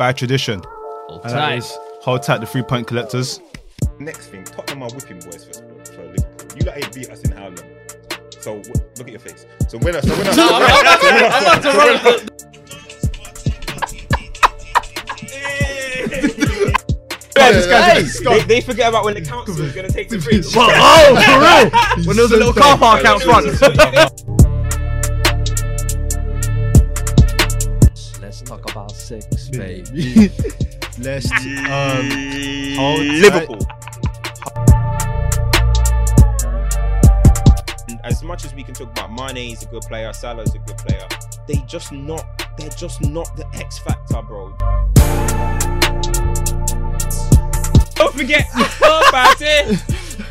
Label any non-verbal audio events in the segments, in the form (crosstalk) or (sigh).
by tradition. Hold And that tight. is hold tight the three point collectors. Next thing, Tottenham are whipping boys for, for Liverpool. You lot ain't beat us in how long? So w- look at your face. So when I, so when I, so when I, I'm about to roll it. Yeah, this guy's Hey! Scott. they, they forget about when the council is gonna take the (laughs) fridge. Oh, for real? (laughs) When there was a little car park out front. (laughs) talk about baby. (laughs) Let's um hold. Liverpool. And As much as we can talk about Mane is a good player, Salah is a good player, they just not. They're just not the X factor, bro. Don't forget (laughs) about it.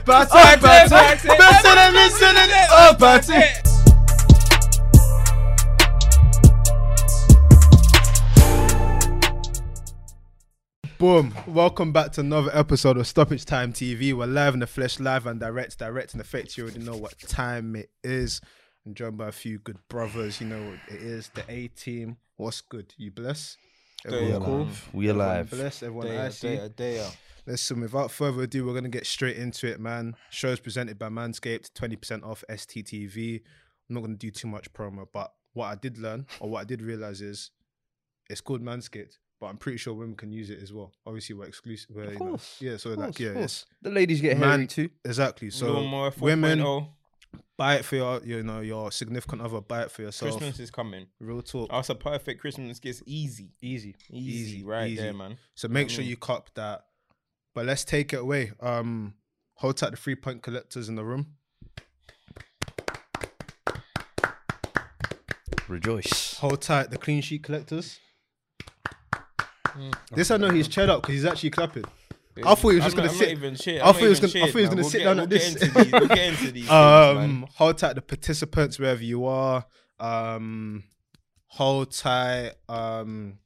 Batter, Batter, batter, batter, listen and listen and oh, batter. Boom! Welcome back to another episode of Stoppage Time TV. We're live in the flesh, live and direct, direct in effect. You already know what time it is. I'm joined by a few good brothers. You know what it is. The A team. What's good? You bless? Everyone cool? We Everyone alive. bless? Everyone icy? Listen, without further ado, we're gonna get straight into it, man. Show is presented by Manscaped, 20% off STTV. I'm not gonna do too much promo, but what I did learn or what I did realize is it's called Manscaped, but I'm pretty sure women can use it as well. Obviously, we're exclusive. We're, Of you know, yeah, so Of like, yeah, of it's. The ladies get Man- hairy too. exactly. So Lawnmower women buy it for your, you know, your significant other. Buy it for yourself. Christmas is coming. Real talk. That's a perfect Christmas gift. Easy. Easy, Easy, right there, man. So make what I sure you cop that. But let's take it away. Um, hold tight the three point collectors in the room. Rejoice. Hold tight the clean sheet collectors. This I know he's cheered up because he's actually clapping. I thought he was just I'm gonna not- I'm sit- not even. I I'm thought not he was even gonna- I thought he was man. gonna We'll sit get- down we'll like get this. into these- We'll get (laughs) into these. things, Um, hold tight the participants wherever you are. Um, hold tight. Um,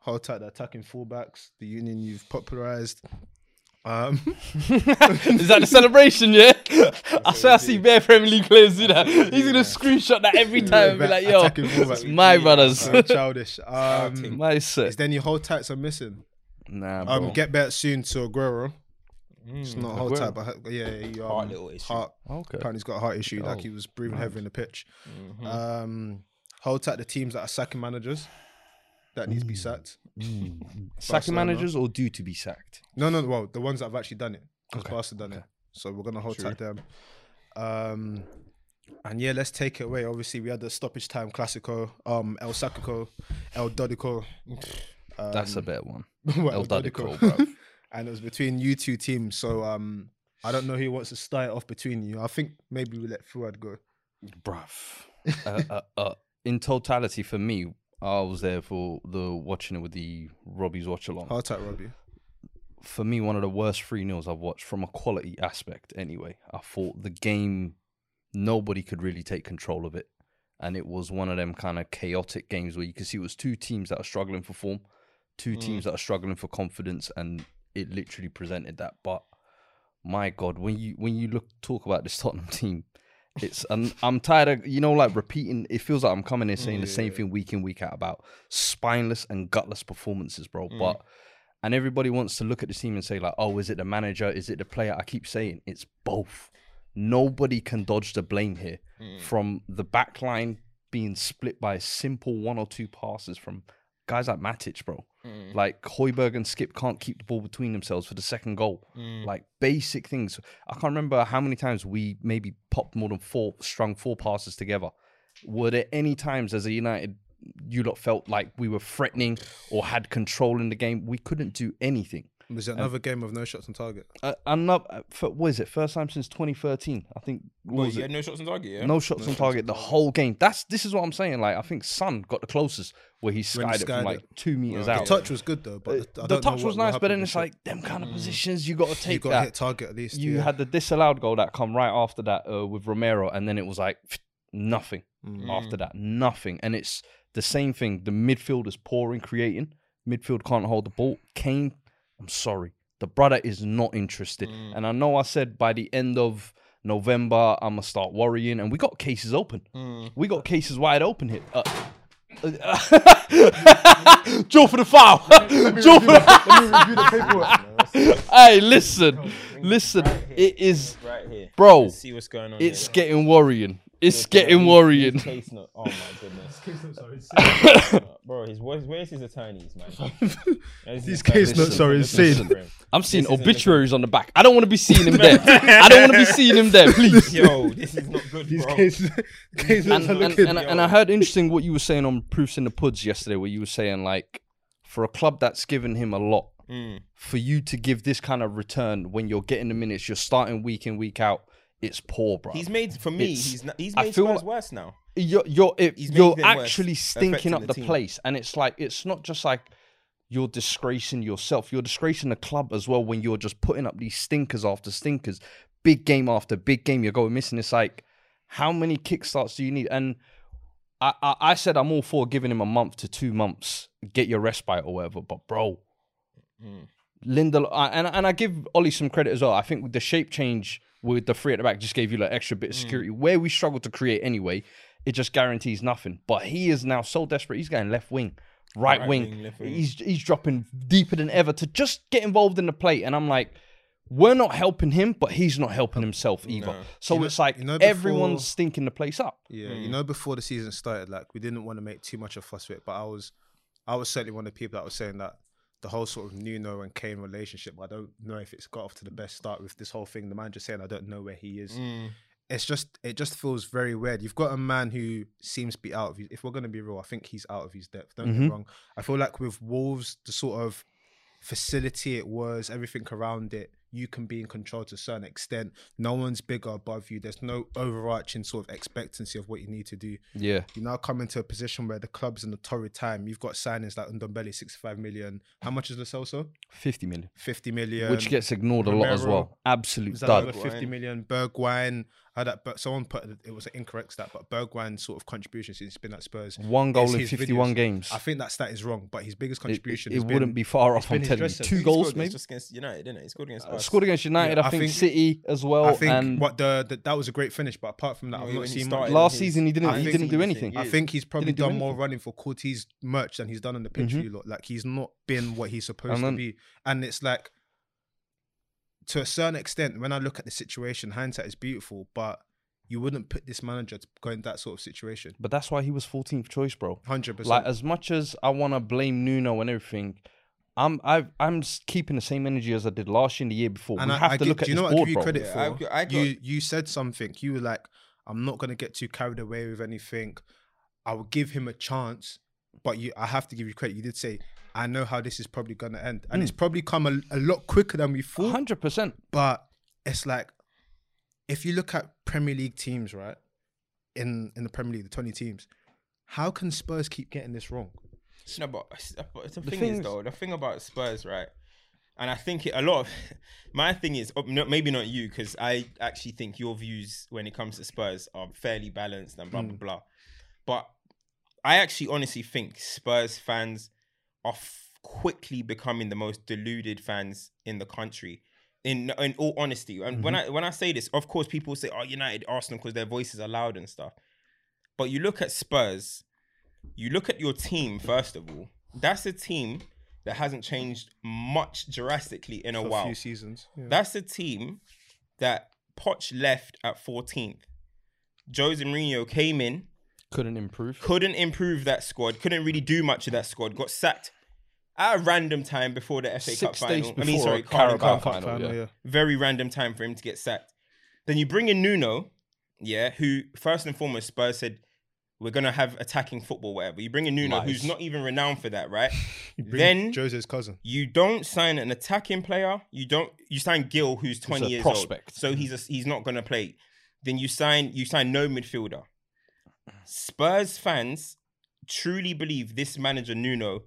hold tight the attacking fullbacks. The union you've popularized. Um, (laughs) Is that the celebration? Yeah. (laughs) I say I see bare Premier League players do that. (laughs) He's gonna screenshot that every time and be like, "Yo, attacking fullback. it's my brothers." Uh, childish. Um, My is set. there any hold tights I'm missing? Nah, bro. Um, get better soon to Aguero. Mm. It's not hold Aguero. tight, but yeah, he, um, Heart little issue. Heart. okay. Apparently, he's got a heart issue. like Oh, he was breathing heavy in the pitch. Mhm. Um, hold tight the teams that are sacking managers. That needs to be sacked. (laughs) Sacking Barcelona. managers or due to be sacked? No, no, well, the ones that have actually done it. Because Okay, Barca done it. So we're gonna hold True. tight them. Um, and yeah, let's take it away. Obviously, we had the stoppage time classico, um, El Sacico, El Dodico. Um, That's a better one. (laughs) well, El Dodico. Bruv. (laughs) and it was between you two teams. So um, I don't know who wants to start it off between you. I think maybe we let Fuad go. Bruv. uh, uh, uh, in totality, for me, I was there for the watching it with the Robbie's watch along. Hold tight, Robbie. for me, one of the worst free nils I've watched from a quality aspect. Anyway, I thought the game, nobody could really take control of it, and it was one of them kind of chaotic games where you can see it was two teams that are struggling for form, two mm. teams that are struggling for confidence, and it literally presented that. But my God, when you when you look talk about this (laughs) Tottenham team. It's and I'm tired of you know like repeating. It feels like I'm coming here saying the mm, same thing week in week out about spineless and gutless performances, bro. Mm. But and everybody wants to look at the team and say like, "Oh, is it the manager? Is it the player?" I keep saying it's both. Nobody can dodge the blame here. Mm. From the back line being split by simple one or two passes from guys like Matic, bro. Mm. Like Højbjerg and Skip can't keep the ball between themselves for the second goal. Mm. Like basic things. I can't remember how many times we maybe popped more than four, strung four passes together. Were there any times as a United you lot felt like we were threatening or had control in the game? We couldn't do anything. Was it another game of no shots on target? Uh, another, uh, what is it? First time since 2013, I think. What Well, was you it? had no shots on target, yeah? No shots on target the whole game. That's this is what I'm saying. Like I think Son got the closest where he When he skied it skied from like it. two meters The out. The touch was good though, but Uh, I the don't touch what was will nice, happen but then it's shot. like them kind of positions you got to take. you got to that. hit target at least. you yeah. had the disallowed goal that come right after that uh, with Romero, and then it was like nothing Mm. after that, nothing. And it's the same thing. The midfield is pouring, creating. Midfield can't hold the ball. Kane, I'm sorry, the brother is not interested. Mm. And I know I said by the end of November I'm gonna start worrying, and we got cases open. Mm. We got cases wide open here. Uh, (laughs) Draw for the foul. Draw for the. Let me review the paperwork. (laughs) Hey, listen, listen. It is, Right here. bro. Let's see what's going on. It's here. getting worrying. It's Look getting these- worrying. these case note- Oh my goodness. (laughs) Bro, his where's, where's his attorneys, man? (laughs) These his case attorneys? notes are insane. I'm seeing This isn't obituaries on the back. I don't want to be seeing him (laughs) there. I don't want to be seeing him there, please. Yo, this is not good, These bro. cases, cases and, are and, looking. and, I- and I heard interesting what you were saying on Proofs in the Puds yesterday, where you were saying like, for a club that's given him a lot, Mm. for you to give this kind of return when you're getting the minutes, you're starting week in week out. It's poor, bro. He's made for me. It's- He's not, he's made Spurs like- worse now. you're you're it, you're worse, actually stinking up the the, place, and it's like it's not just like you're disgracing yourself. You're disgracing the club as well when you're just putting up these stinkers after stinkers, big game after big game. You're going missing. It's like how many kickstarts do you need? And I, I I said I'm all for giving him a month to two months, get your respite or whatever. But bro, Mm. Lindelof, and and I give Ollie some credit as well. I think with the shape change with the three at the back just gave you like extra bit of security where we struggled to create anyway. It just guarantees nothing. But he is now so desperate. He's going left wing, right, Right wing. wing, wing. He's he's dropping deeper than ever to just get involved in the play. And I'm like, we're not helping him, but he's not helping himself either. No. So You know- it's like you know before- everyone's stinking the place up. Yeah, Mm. you know, before the season started, like we didn't want to make too much of fuss with it, but I was, I was certainly one of the people that was saying that the whole sort of Nuno and Kane relationship. I don't know if it's got off to the best start with this whole thing. The manager saying I don't know where he is. Mm. It's just, it just feels very weird. You've got a man who seems to be out of. His, if we're gonna be real, I think he's out of his depth. Don't get me Mhm. wrong. I feel like with Wolves, the sort of facility it was, everything around it, you can be in control to a certain extent. No one's bigger above you. There's no overarching sort of expectancy of what you need to do. Yeah. You now come into a position where the club's in a torrid time. You've got signings like Ndombele, 65 million. How much is Lo Celso? 50 million. 50 million. which gets ignored a lot as well. Absolute was that dud. over 50 million? Bergwijn, had that, but someone put it was an incorrect stat, but Bergwijn's sort of contribution since he's been at Spurs. One goal in 51 videos. games. I think that stat is wrong, but his biggest It- contribution It, has it wouldn't been, be far off. I'm been telling you, two sense. goals maybe. just against United, didn't it? He scored against Uh, scored against United, Yeah, I, I think, think- City as well. I think and what the, the that was a great finish, but apart from that, Yeah, I've not seen started much. last his- season he didn't. I He didn't do anything. I think he's probably Didn't do done more running for Cortez merch than he's done on the pitch Mhm. you lot. Like he's not been what he's supposed to be. And it's like to a certain extent, when I look at the situation, hindsight is beautiful, but you wouldn't put this manager to go in that sort of situation. But that's why he was 14th choice, bro. 100%. Like as much as I want to blame Nuno and everything, I'm I I'm keeping the same energy as I did last year and the year before. And we I, have I to give- look do at you this know what I give you bro. credit Yeah, for? I've I got- you you said something. You were like, I'm not gonna get too carried away with anything. I will give him a chance, but you I have to give you credit. You did say, I know how this is probably gonna end, and Mm. it's probably come a, a lot quicker than we thought. Hundred percent. But it's like if you look at Premier League teams, right? In in the Premier League, the 20 teams, how can Spurs keep getting this wrong? No, but it's- but the, The thing thing is, is- though, the thing about Spurs, right? And I think it, a lot of (laughs) my thing is oh, maybe not you because I actually think your views when it comes to Spurs are fairly balanced and blah blah blah. But I actually honestly think Spurs fans are f- quickly becoming the most deluded fans in the country. In in all honesty, and when mm-hmm. I when I say this, of course, people say, "Oh, United, Arsenal," because their voices are loud and stuff. But you look at Spurs, you look at your team first of all. That's a team that hasn't changed much drastically in a For while. few seasons. Yeah. That's a team that Poch left at 14th. Jose Mourinho came in, Couldn't improve. couldn't improve that squad, couldn't really do much of that squad, got sacked at a random time before the FA Cup Six days final. I mean, sorry, Carabao Cup. final. Final, yeah. yeah. Very random time for him to get sacked. Then you bring in Nuno, yeah, who first and foremost Spurs said we're gonna have attacking football, whatever. You bring in Nuno, who's not even renowned for that, right? (laughs) Then Jose's cousin. you don't sign an attacking player. You don't. You sign Gil, who's twenty years prospect. old, so he's a, he's not gonna play. Then you sign you sign no midfielder. Spurs fans truly believe this manager Nuno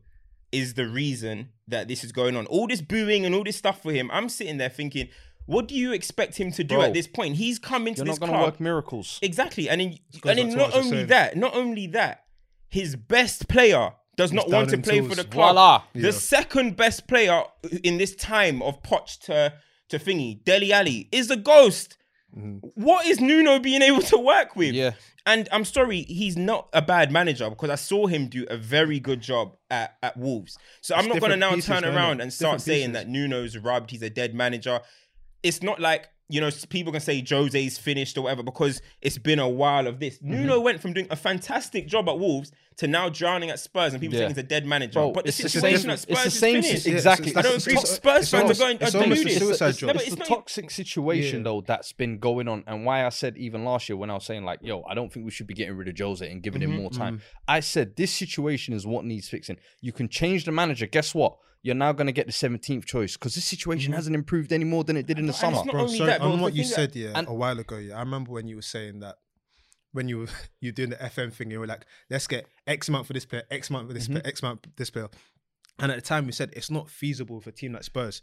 is the reason that this is going on. All this booing and all this stuff for him. I'm sitting there thinking, what do you expect him to do Bro, at this point? He's come into You're this not gonna club work miracles. exactly, and then goes and then not what I was only saying. that, not only that, his best player does not want to play tools. for the club. Voila. The Yeah. second best player in this time of Poch to to thingy, Dele Alli, is a ghost. Mhm. What is Nuno being able to work with? Yeah. And I'm sorry, he's not a bad manager because I saw him do a very good job at, at Wolves. So I'm not going to now pieces, turn around and start saying that Nuno's rubbed, he's a dead manager. It's not like, you know, people can say Jose's finished or whatever because it's been a while of this. Mm-hmm. Nuno went from doing a fantastic job at Wolves to now drowning at Spurs and people Yeah. saying he's a dead manager. Bro, but the it's the situation same- at Spurs it's Spurs the is same finished. si- exactly. I don't It's- agree. it's- Spurs fans almost- are going it's are almost a deluded. suicide it's, job. it's but it's the not- toxic situation Yeah. though that's been going on, and why I said even last year when I was saying like, "Yo, I don't think we should be getting rid of Jose and giving him more time." I said this situation is what needs fixing. You can change the manager. Guess what? You're now going to get the 17th choice because this situation hasn't improved any more than it did in the And summer. Bro, only sorry, that, on what you thing that- said, yeah, and- a while ago, yeah, I remember when you were saying that when you were (laughs) you doing the FM thing, you were like, let's get X amount for this player, X amount for this Mm-hmm. player, X amount for this player. And at the time, you said it's not feasible for a team like Spurs.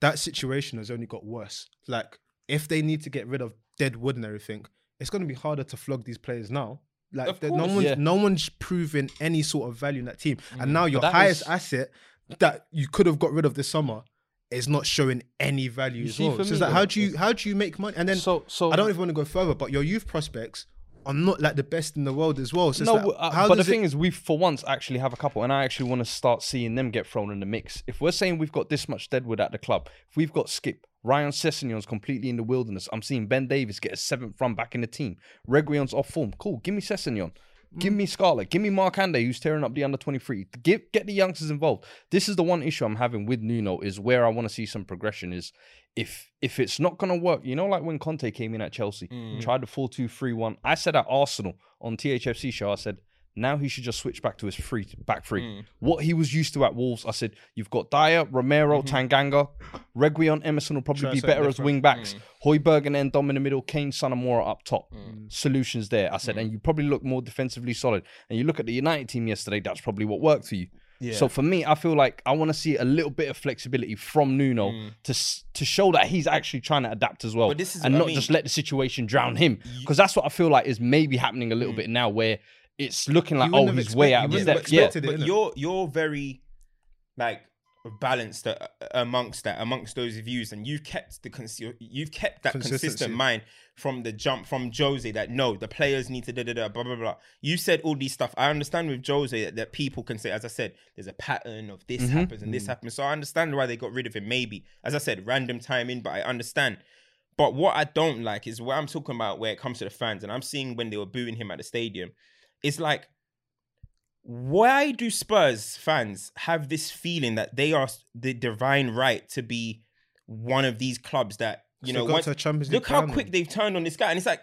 That situation has only got worse. Like, if they need to get rid of dead wood and everything, it's going to be harder to flog these players now. Like, Of there- no one's Yeah. no one's proven any sort of value in that team, Mm. and now your highest was- asset that you could have got rid of this summer is not showing any value as well. So it's like, how do you how do you make money? And then So- so- I don't even want to go further, but your youth prospects are not like the best in the world as well. So no, like, uh, how but the thing is, we for once actually have a couple, and I actually want to start seeing them get thrown in the mix. If we're saying we've got this much deadwood at the club, if we've got Skip, Ryan Sessegnon's completely in the wilderness. I'm seeing Ben Davies get a seventh run back in the team. Reguilon's off form. Cool. Give me Sessegnon. Give mm. me Scarlett. Give me Markanda, who's tearing up the under 23. Get get the youngsters involved. This is the one issue I'm having with Nuno is where I want to see some progression is if if it's not gonna work, you know, like when Conte came in at Chelsea, mm. tried the 4-2-3-1. I said at Arsenal on THFC show, I said now he should just switch back to his free back three. Mm. What he was used to at Wolves, I said, you've got Dier, Romero, mm-hmm. Tanganga, Reguilon, Emerson will probably Try be something better as different. wing backs. Mm. Højbjerg and then Dom in the middle, Kane, Sanamora up top. Mm. mm. Solutions there. I said, and you probably look more defensively solid. And you look at the United team yesterday, that's probably what worked for you. So for me, I feel like I want to see a little bit of flexibility from Nuno to to show that he's actually trying to adapt as well, Mm. But this is and what I not mean. just let the situation drown him. Because that's what I feel like is maybe happening a little bit now, where it's looking like You wouldn't oh have he's way out of his depth. Yeah, it, but you're you're very like balanced uh, amongst that amongst those views and you've kept the cons- you've kept that consistent mind from the jump from Jose that no the players need to da da da blah blah blah. You said all these stuff. I understand with Jose that, that people can say as I said there's a pattern of this happens and this happens. So I understand why they got rid of him maybe. As I said random timing but I understand. But what I don't like is what I'm talking about where it comes to the fans and I'm seeing when they were booing him at the stadium it's like why do Spurs fans have this feeling that they are the divine right to be one of these clubs that you So know? once- to a Champions League look how final. quick they've turned on this guy, and it's like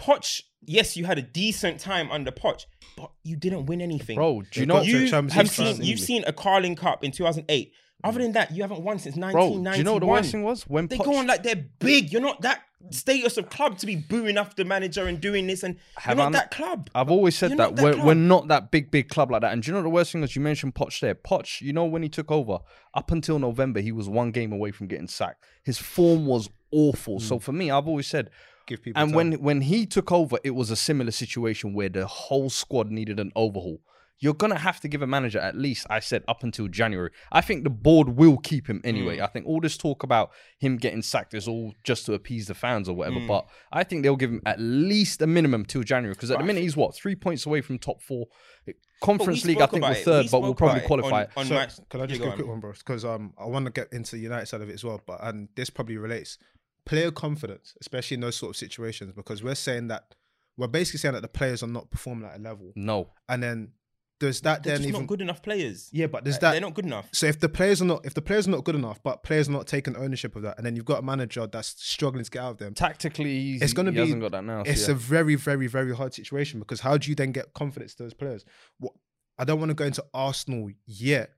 Poch. Yes, you had a decent time under Poch, but you didn't win anything, bro. Do you know? got you have seen you've seen a Carling Cup in 2008. Other mm. than that, you haven't won since Bro, 1991. do you know what the worst thing was when They Poch, go on like they're big. You're not that status of club to be booing after the manager and doing this, and Have you're I not not- that club. I've always said You're that that we're, we're not that big, big club like that. And do you know the worst thing is you mentioned Poch there. Poch, you know when he took over, up until November, he was one game away from getting sacked. His form was awful. So mm. for me, I've always said, Give people and time. when when he took over, it was a similar situation where the whole squad needed an overhaul. You're gonna have to give a manager at least, I said, up until January. I think the board will keep him anyway. Mm. I think all this talk about him getting sacked is all just to appease the fans or whatever. Mm. But I think they'll give him at least a minimum till January because at the minute he's what three points away from top four. Eh, Conference League, I think about we're third, We but we'll probably qualify. on- on So, match- can I just Yeah, go go a quick on. one, bro? Because um, I want to get into the United side of it as well, but and this probably relates. Player confidence, especially in those sort of situations, because we're saying that we're basically saying that the players are not performing at a level, no, and then does that They're then just even not good enough players. yeah, but does Like, that they're not good enough. so if the players are not if the players are not good enough, but players are not taking ownership of that, and then you've got a manager that's struggling to get out of them, tactically, he's, it's going to he be hasn't got that now. so it's yeah. a very very very hard situation because how do you then get confidence to those players what i don't want to go into arsenal yet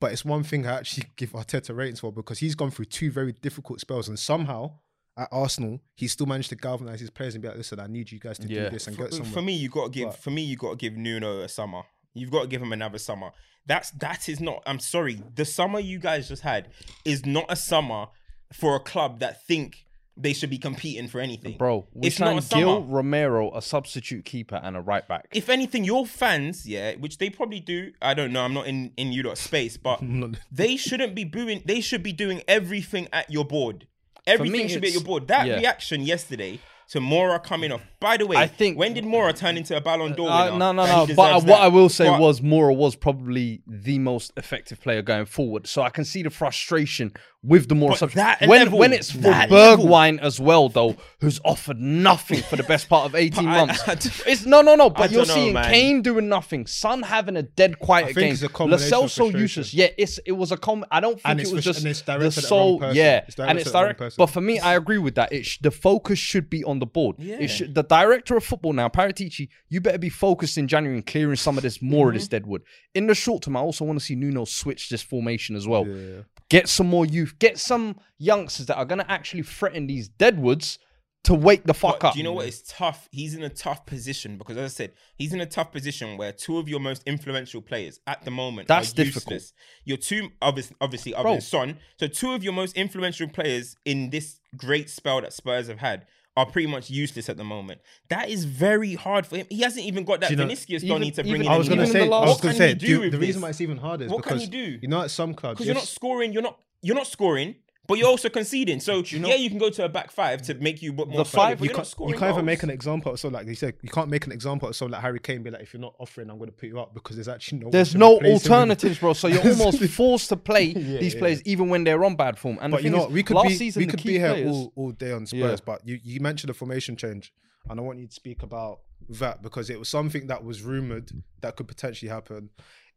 but it's one thing i actually (laughs) give arteta ratings for because he's gone through two very difficult spells and somehow at arsenal he still managed to galvanize his players and be like listen i need you guys to Yeah. do this and For, get somewhere for me, you got to give. But- For me, you got to give Nuno a summer. You've got to give him another summer. That's that is not. I'm sorry. The summer you guys just had is not a summer for a club that think they should be competing for anything, Bro, we It's not a signed Gil. Romero, a substitute keeper, and a right back. If anything, your fans, yeah, which they probably do. I don't know. I'm not in in you lot space, but (laughs) they shouldn't be booing. They should be doing everything at your board. Everything should be at your board. That yeah. reaction yesterday to Moura coming off. By the way, I think- when did Moura turn into a Ballon d'Or Uh, winner? no, no, no. But uh, what. I will say But- was Moura was probably the most effective player going forward. So I can see the frustration with the Moura But substitution. that When level- when it's for that level- Bergwijn as well, though, who's offered nothing for the best part of (laughs) eighteen I- months. I d- it's no, no, no. But I you're don't know, seeing man. Kane doing nothing, Son having a dead quiet think game. it's a combination Lascelles of so useless. Yeah, it's it was a com. I don't think And it was frus- just and it's the directed at the wrong person. Yeah, It's and directed it's at the wrong direct. person. But for me, I agree with that. It sh- the focus should be on the board. Yeah. It should, the director of football now, Paratici, you better be focused in January and clearing some of this more of Mm-hmm. this deadwood. In the short term, I also want to see Nuno switch this formation as well. Yeah. Get some more youth. Get some youngsters that are going to actually threaten these deadwoods to wake the fuck But up. do you know what? It's tough. He's in a tough position because, as I said, he's in a tough position where two of your most influential players at the moment That's are difficult. useless. Your two, obviously, obviously, other Bro. Son, so two of your most influential players in this great spell that Spurs have had are pretty much useless at the moment. That is very hard for him. He hasn't even got that you know- Vinicius even- Donny to bring even- in. I was gonna say, the I was what gonna can say, you do the, with the reason why it's even harder is What can because you do? You know, at some clubs, because you're not scoring. You're not. You're not scoring. But you're also conceding. So you know- yeah, you can go to a back five to make you look more The solid, five- you can't, you can't even make an example of someone like you said. You can't make an example of someone like Harry Kane. Be like, if you're not offering, I'm going to put you up because there's actually no. There's no replace him with. alternatives, bro. So you're (laughs) almost forced to play (laughs) Yeah, these yeah. players even when they're on bad form. And But you know, is, we could last be season, we could be here players- all, all day on Spurs. Yeah. But you, you mentioned the formation change, and I want you to speak about that because it was something that was rumored that could potentially happen.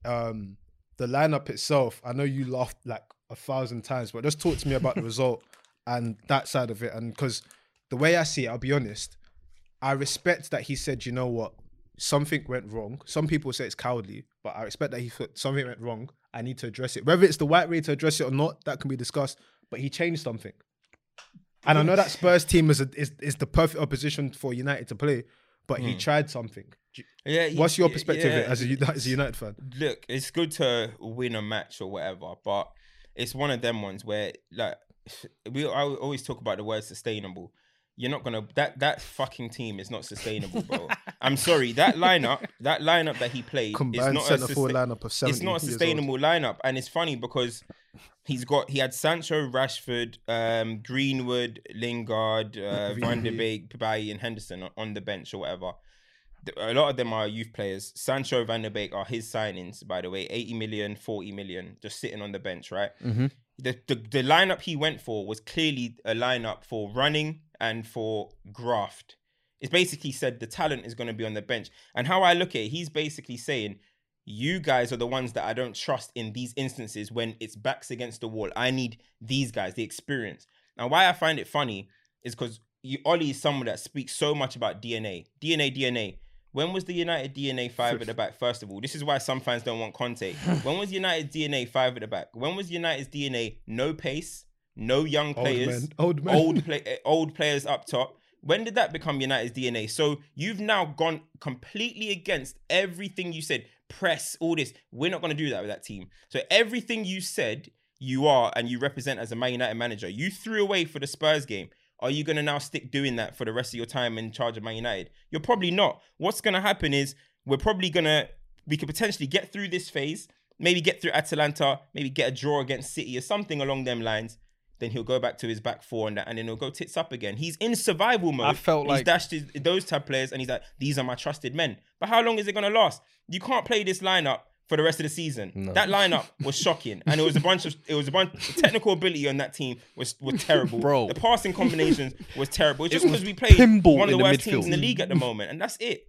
Um, the lineup itself, I know you laughed like a thousand times, but just talk to me about the result and that side of it. And because the way I see it, I'll be honest, I respect that he said, you know what, something went wrong. Some people say it's cowardly, but I respect that he thought something went wrong. I need to address it. Whether it's the right way to address it or not, that can be discussed. But he changed something. And I know that Spurs team is, a, is is the perfect opposition for United to play, but he hmm. tried something. You- Yeah, What's your perspective of yeah. it as a, as a United fan? look, it's good to win a match or whatever, but it's one of them ones where like (sighs) we I always talk about the word sustainable. You're not gonna that that fucking team is not sustainable, bro. (laughs) I'm sorry, that lineup, that lineup that he played is Combined not a centre forward sustain- lineup of 70 It's not a sustainable lineup, and it's funny because he's got he had Sancho, Rashford, um, Greenwood, Lingard, uh, (laughs) Van der Beek, Bailly, and Henderson on- on the bench or whatever th- a lot of them are youth players. Sancho Van der Beek are his signings, by the way. 80 million, 40 million, just sitting on the bench, right? Mhm. The, the the lineup he went for was clearly a lineup for running and for graft. It's basically said the talent is going to be on the bench. And how I look at it, he's basically saying, you guys are the ones that I don't trust in these instances when it's backs against the wall. I need these guys, the experience. Now, why I find it funny is because you Ollie is someone that speaks so much about DNA, DNA, DNA. When was the United DNA five at the back? First of all, this is why some fans don't want Conte. (laughs) when was United DNA five at the back? When was United's DNA no pace, no young Old players, men. Old men. old (laughs) play, eh, old players up top? When did that become United's DNA? So you've now gone completely against everything you said. Press all this. We're not going to do that with that team. So everything you said you are and you represent as a Man United manager, you threw away for the Spurs game. Are you going to now stick doing that for the rest of your time in charge of Man United? You're probably not. What's going to happen is we're probably going to, we could potentially get through this phase, maybe get through Atalanta, maybe get a draw against City or something along them lines. Then he'll go back to his back four and that, and then he'll go tits up again. He's in survival mode. I felt he's like- dashed his, those type players, and he's like, "These are my trusted men." But how long is it going to last? You can't play this lineup for the rest of the season. That lineup was shocking, and it was a bunch of it was a bunch the technical ability on that team was was terrible. Bro. the passing combinations was terrible. It's just was because we played one of the the worst teams in the league at the moment, and that's it.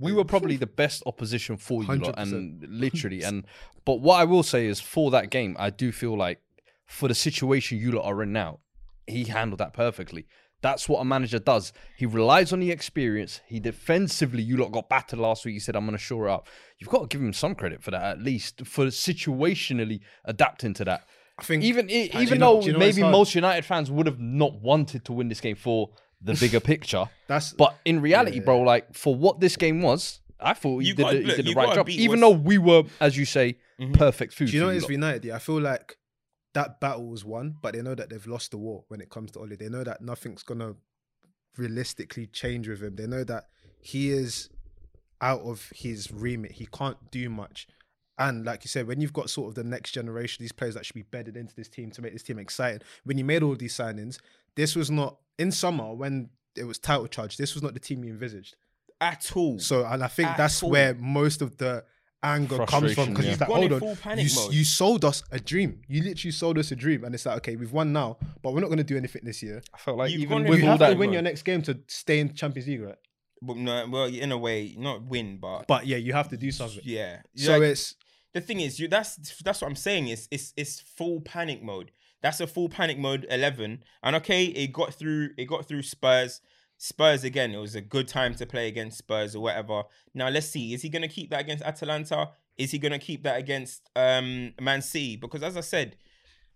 we were probably the best opposition for you lot, and literally and but what i will say is for that game i do feel like for the situation you lot are in now he handled that perfectly that's what a manager does. He relies on the experience. He defensively you lot got battered last week. He said i'm going to shore it up. You've got to give him some credit for that at least for situationally adapting to that. I think even do you even know- though you know maybe most united fans would have not wanted to win this game for the (laughs) bigger picture that's but in reality, bro, like for what this game was, I thought he You did, gotta- the, he look, did the right job. Even what's- though we were, as you say, mm-hmm. perfect food. Do you know for what is for United? Yeah, I feel like that battle was won, but they know that they've lost the war when it comes to Oli. They know that nothing's gonna realistically change with him. They know that he is out of his remit. He can't do much. And like you said, when you've got sort of the next generation, these players that should be bedded into this team to make this team exciting. When you made all these signings, this was not in summer when it was title charge. This was not the team you envisaged. at all. So, and I think At that's all. where most of the anger comes from because yeah. it's like, You've hold on, you, mode. you sold us a dream. You literally sold us a dream, and it's like, okay, we've won now, but we're not going to do anything this year. I felt like You've even with you all have that, to win mode. your next game to stay in Champions League, right? But no, well, in a way, not win, but, But yeah, you have to do something. yeah. So Like, it's the thing is, you that's that's what I'm saying. Is it's it's full panic mode. That's a full panic mode eleven. And okay, it got through. It got through Spurs. Spurs again. It was a good time to play against Spurs or whatever. Now let's see. Is he gonna keep that against Atalanta? Is he gonna keep that against um Man City? Because as I said,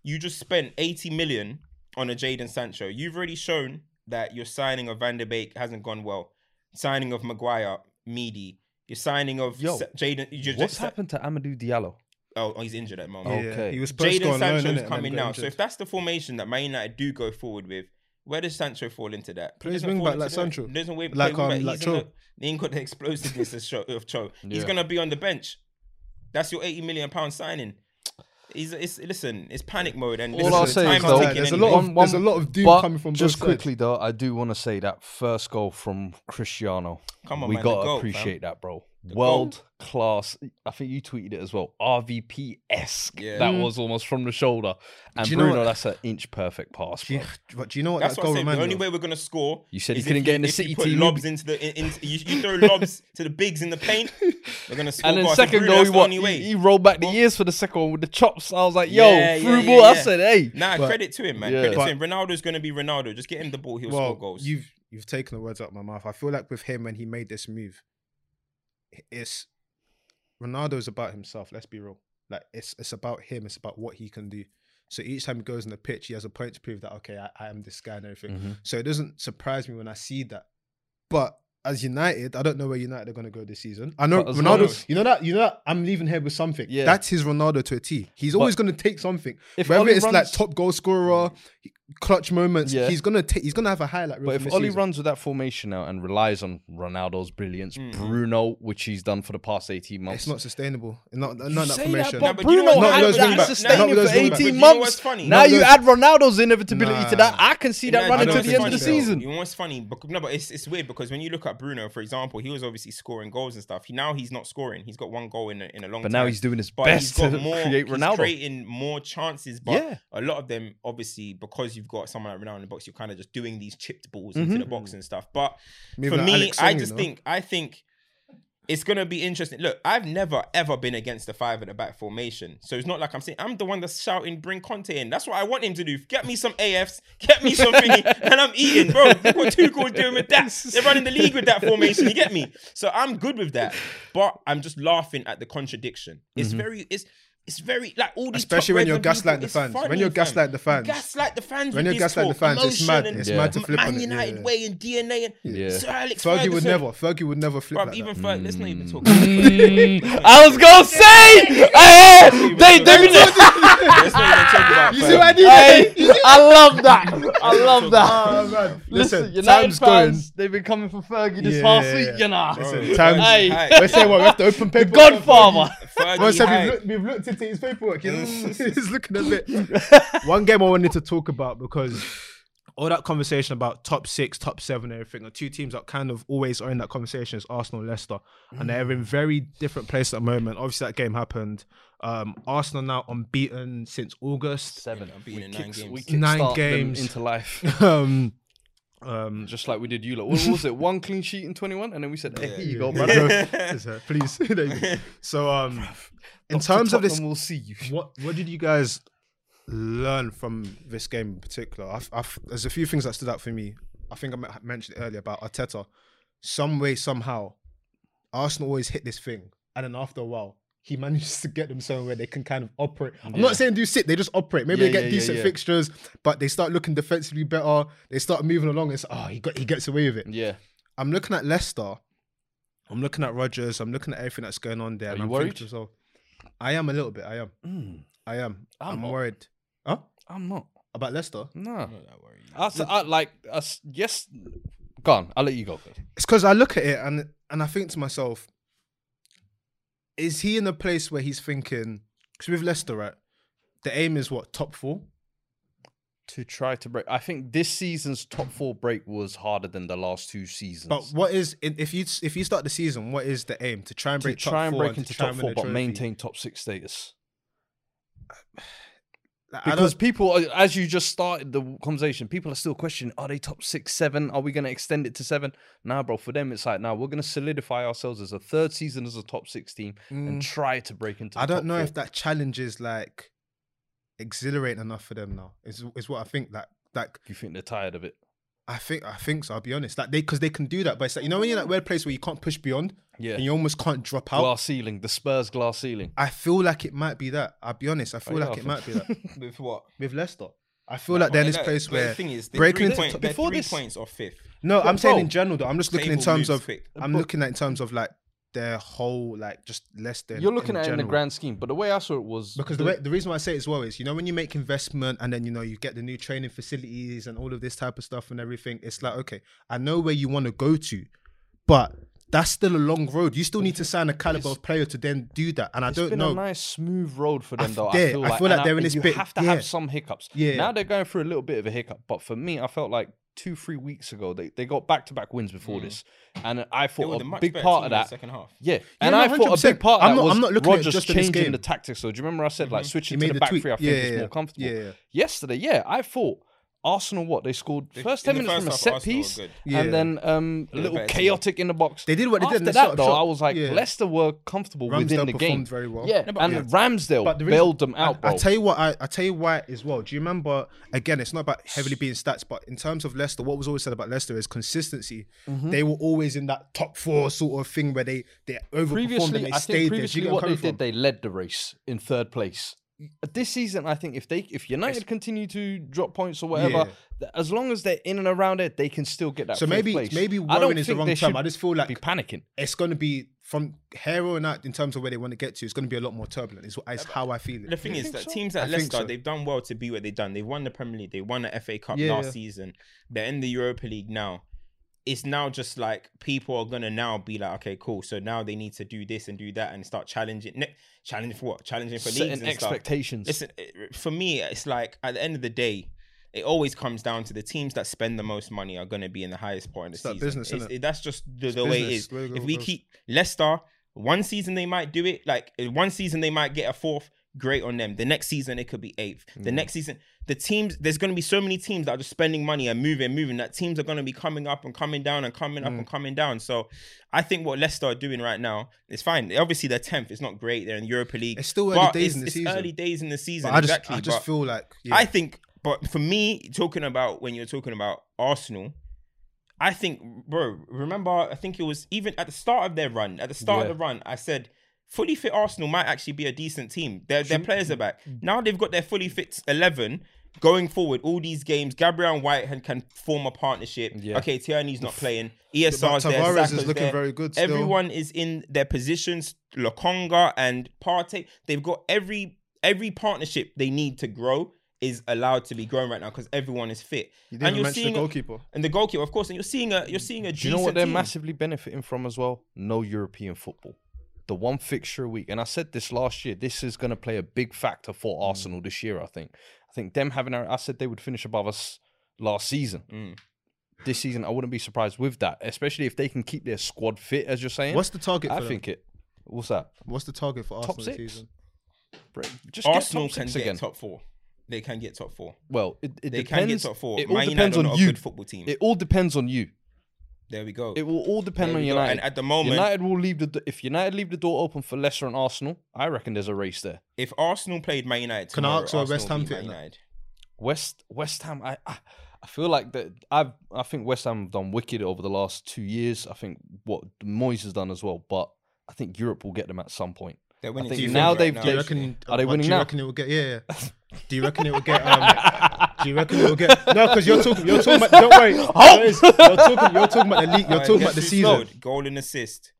you just spent 80 million on a Jadon Sancho. You've already shown that your signing of Van der Beek hasn't gone well. Signing of Maguire, Meady. Your signing of Yo, Sa- Jadon. You just, what's happened to Amadou Diallo? Oh, oh, he's injured at the moment. yeah, Okay. he was supposed to go Jadon on loan, Sancho's innit, and then coming got now. So if that's the formation that Man United do go forward with, where does Sancho fall into that? He Plays doesn't wing back like. Sancho. He Doesn't play Like, wing back. um, like He's in the- Cho. He ain't got the explosiveness of Cho. Of Cho. He's Yeah. gonna be on the bench. That's your eighty million pound signing. He's it's listen. It's panic mode and All I'll say is though, ticking there's a lot of there's a lot of doom But coming from just both sides. quickly though, I do want to say that first goal from Cristiano. Come on, we man, the gotta goat, fam. appreciate that, bro. The World class. I think you tweeted it as well. RVP esque. Yeah. That Mm. was almost from the shoulder. And you know Bruno, what- that's an inch perfect pass. Do you, Bro. (sighs) but do you know what That's that what goal I said. The reminded only me way of? we're gonna score. You said is he couldn't get in the if you City put team. Lobs into the in, in, you, you throw (laughs) lobs to the bigs in the paint. We're gonna score. And then goals. So second Bruno, goal, that's he, the what, only way. he, he rolled back the years for the second one with the chops. I was like, yo, Yeah, through yeah, ball. yeah, I yeah. said, hey. Nah, But- credit to him, man. Yeah. Credit But- to him. Ronaldo's gonna be Ronaldo. Just get him the ball. He'll well, score goals. you've you've taken the words out of my mouth. I feel like with him when he made this move, it's Ronaldo's about himself. Let's be real. Like it's it's about him. It's about what he can do. So each time he goes on the pitch, he has a point to prove that okay, I, I am this guy and everything. Mhm. So it doesn't surprise me when I see that. But as United, I don't know where United are going to go this season. I know But Ronaldo. as- you know that. You know that. I'm leaving here with something. Yeah. That's his Ronaldo to a T. He's always going to take something. If Whether Oli it's like top goal scorer, clutch moments, Yeah. he's gonna take. He's gonna have a highlight reel. But from if this Oli season. runs with that formation now and relies on Ronaldo's brilliance, Mhm. Bruno, which he's done for the past 18 months. it's not sustainable. Not not You that say formation. but but you know Bruno what- Not had with those that wing backs. sustaining with for those wing 18 backs. But you know months. what's funny? Now Not you those- add Ronaldo's inevitability to that. I can see that Imagine- running I to don't the end of the so. season. You know what's funny? Because, no, but it's, it's weird because when you look at Bruno, for example, he was obviously scoring goals and stuff. He, now he's not scoring. He's got one goal in a, in a long But time. now he's doing his best (laughs) to more, create he's Ronaldo. creating more chances. But Yeah. a lot of them, obviously, because you've got someone like Ronaldo in the box, you're kind of just doing these chipped balls into Mhm. the box and stuff. But Maybe for like me, I Song, you just know? think I think it's gonna be interesting. Look, I've never ever been against the five at the back formation, so it's not like I'm saying I'm the one that's shouting, "Bring Conte in." That's what I want him to do. Get me some AFs, get me some thingy, (laughs) and I'm eating, bro. Look what Tuchel's doing with that. (laughs) They're running the league with that formation. You get me? So I'm good with that, but I'm just laughing at the contradiction. It's Mhm. very, it's. It's very like all these, Especially when you're Reds and people, gaslighting the it's fans. When you're fam. gaslighting the fans. Gaslight the fans. When you're this gaslighting the fans, it's mad. It's Yeah. mad to and flip on Man it. United yeah. way and DNA and Yeah. Sir Alex Fergie would never. Fergie would never flip Bruv, like even that. Fer- let's not even talk. Mm. (laughs) I was gonna say, hey, they, they, let's not even talk about. (laughs) You see what I did? I love that. (laughs) I love that. Oh. Listen, Listen, United fans, they've been coming for Fergie this Yeah, past week, you know. Listen, Bro, time's- Hey. We're saying what we have to open paper. Godfather. Fergie Man said we've, looked, we've looked into his paperwork. You know? (laughs) He's looking a bit. (laughs) One game I wanted to talk about because all that conversation about top six, top seven, everything, are two teams that kind of always are in that conversation is Arsenal and Leicester. And they're in very different places at the moment. Obviously, that game happened. Um, Arsenal now unbeaten since August. Seven. been We in nine kicks- games. we Nine kickstart them games. into life. (laughs) um, um, (laughs) Just like we did you lot. What was it? One clean sheet in 21? And then we said, hey, Yeah. here you go, Yeah. brother. Yes, sir. please. (laughs) There you go. (laughs) so, um, in Dr. terms of this we'll see you. what what did you guys learn from this game in particular? I've, I've, there's a few things that stood out for me. I think I mentioned it earlier about Arteta. Some way, somehow, Arsenal always hit this thing, and then after a while, he manages to get them somewhere where they can kind of operate. I'm Yeah. not saying do sit; they just operate. Maybe Yeah, they get yeah, yeah, decent yeah. fixtures, but they start looking defensively better. They start moving along. It's oh, he got he gets away with it. Yeah. I'm looking at Leicester. I'm looking at Rodgers. I'm looking at everything that's going on there. Are and you I'm worried? myself, I am a little bit. I am. Mm, I am. I'm I'm, worried. Huh? I'm not. About Leicester? No. I'm not that worried. I, s- I- like, I s- yes. Go on. I'll let you go. It's because I look at it and and I think to myself, is he in a place where he's thinking? Because with Leicester, right, the aim is what top four. to try to break. I think this season's top four break was harder than the last two seasons. But what is if you if you start the season? What is the aim to try and to break top try and four break to into top and win four, but maintain top six status. Because people, as you just started the conversation, people are still questioning: Are they top six, seven? Are we going to extend it to seven? Nah, bro. For them, it's like, now we're going to solidify ourselves as a third season as a top six team and try to break into. Mm. I don't know four. if that challenge is like exhilarating enough for them now. Is is what I think. Like like you think they're tired of it. I think I think so. I'll be honest. Like they because they can do that, but it's like you know when you're in that weird place where you can't push beyond Yeah, and you almost can't drop out. glass ceiling, the Spurs glass ceiling. I feel like it might be that. I'll be honest. I feel oh, yeah, like I it might be that With what? (laughs) with Leicester. I feel like they're in this But place the where thing is, breaking into point, before three this- points or fifth. No, But I'm saying in general though. I'm just looking in terms of quick. I'm But- looking at in terms of like their whole like just Leicester. in- You're looking at it in the grand scheme, but the way I saw it was Because the, way, the reason why I say it as well is, you know, when you make investment and then you know you get the new training facilities and all of this type of stuff and everything, it's like okay, I know where you want to go to, but that's still a long road. You still need to sign a caliber of player to then do that, and I don't know. It's been know. a nice smooth road for them f- though. yeah, I feel I like, feel like they're in this you bit- You have to yeah. have some hiccups. Yeah. Now they're going through a little bit of a hiccup, but for me, I felt like two, three weeks ago they, they got back to back wins before mm. this, and I thought a big part of that. second half. Yeah, and no, I thought a big part of I'm that not- was I'm not looking at Rodgers just in this changing game. the tactics. So do you remember I said like mm-hmm. switching to the the back tweet. three? I think Yeah, is more comfortable. yeah, yeah. Yesterday, yeah, I thought Arsenal what they scored first ten in the minutes from a set Arsenal piece. Yeah. and then um, a little better team. chaotic in the box. They did what they did After in that shot- though, shot- I was like, yeah. Leicester were comfortable Ramsdale within the game. performed very well. Yeah, but- and yeah. Ramsdale But the reason- bailed them out, I, bro. I tell you what, I, I tell you why as well. Do you remember? Again, it's not about heavily being stats, but in terms of Leicester, what was always said about Leicester is consistency. Mm-hmm. They were always in that top four sort of thing where they they overperformed and they I stayed think there. You previously get what they coming from? did, they led the race in third place. This season, I think if they if United continue to drop points or whatever, Yeah. th- as long as they're in and around it, they can still get that. So maybe place. maybe I don't worrying is the think wrong term. I just feel like be panicking. it's going to be from here on out in terms of where they want to get to. It's going to be a lot more turbulent. Is, is how I feel It. The it. thing is that so? teams I at think Leicester, so. they've done well to be what they've done. They've won the Premier League, they won the FA Cup Yeah, last yeah. season. They're in the Europa League now. It's now just like people are gonna now be like, okay, cool. So now they need to do this and do that and start challenging. Ne- challenging for what? Challenging for leagues Setting and stuff. expectations. Listen, it- for me, it's like at the end of the day, it always comes down to the teams that spend the most money are going to be in the highest part of the It's that season. business, It's- innit? it- that's just the, the way it business, is. the If we goes. keep Leicester, one season they might do it. Like one season they might get a fourth. Great on them. The next season it could be eighth. The Mm. next season, the teams there's going to be so many teams that are just spending money and moving, moving. That teams are going to be coming up and coming down and coming up Mm. and coming down. So I think what Leicester are doing right now is fine. Obviously they're tenth. It's not great. They're in Europa League. It's still early but days it's, in the season. early days in the season. I just exactly. I just but- feel like yeah. I think, but for me, talking about when you're talking about Arsenal, I think, bro, remember, I think it was even at the start of their run, at the start Yeah. of the run, I said, fully fit Arsenal might actually be a decent team. Their, their players are back. Now they've got their fully fit 11 going forward. All these games, Gabriel and White can, form a partnership. Yeah. Okay, Tierney's not playing. But ESR's there. Tavares is looking there. very good. Still. Everyone is in their positions. Lokonga and Partey, they've got every every partnership they need to grow is allowed to be grown right now because everyone is fit. You and didn't you're mention the seeing a- goalkeeper. and the goalkeeper, of course, and you're seeing a you're seeing a Do you know what they're team. massively benefiting from as well? No European football. The one fixture a week, and I said this last year. This is going to play a big factor Mm. for Arsenal this year. I think. I think them having. I said they would finish above us last season. Mm. This season, I wouldn't be surprised with that, especially if they can keep their squad fit, as you're saying. What's the target? For I them? think it. What's that? What's the target for Arsenal Top this six? season? Just get Arsenal top can six get again. top four. They can get top four. Well, it, it They depends. can get top four. It all Man depends United on you. a good football team. It all depends on you. There we go. It will all depend There on we go. United. And at the moment, United will leave the if United leave the door open for Leicester and Arsenal. I reckon there's a race there. if Arsenal played Man United, Can I tomorrow, ask where Arsenal West Ham beat fit Man in that? United. West West Ham. I, I I feel like that. I've I think West Ham have done wicked over the last two years. I think what Moyes has done as well. But I think Europe will get them at some point. They're winning think now things they've- right Do you They- reckon? Are they what, winning do you now? reckon it will get? Yeah. yeah. (laughs) Do you reckon it will get? Um, do you reckon it will get? No, because you're talking. You're talking about. Don't worry. (laughs) What is- You're talking. You're talking about the league. You're Alright, talking guess about the season. scored? Goal and assist.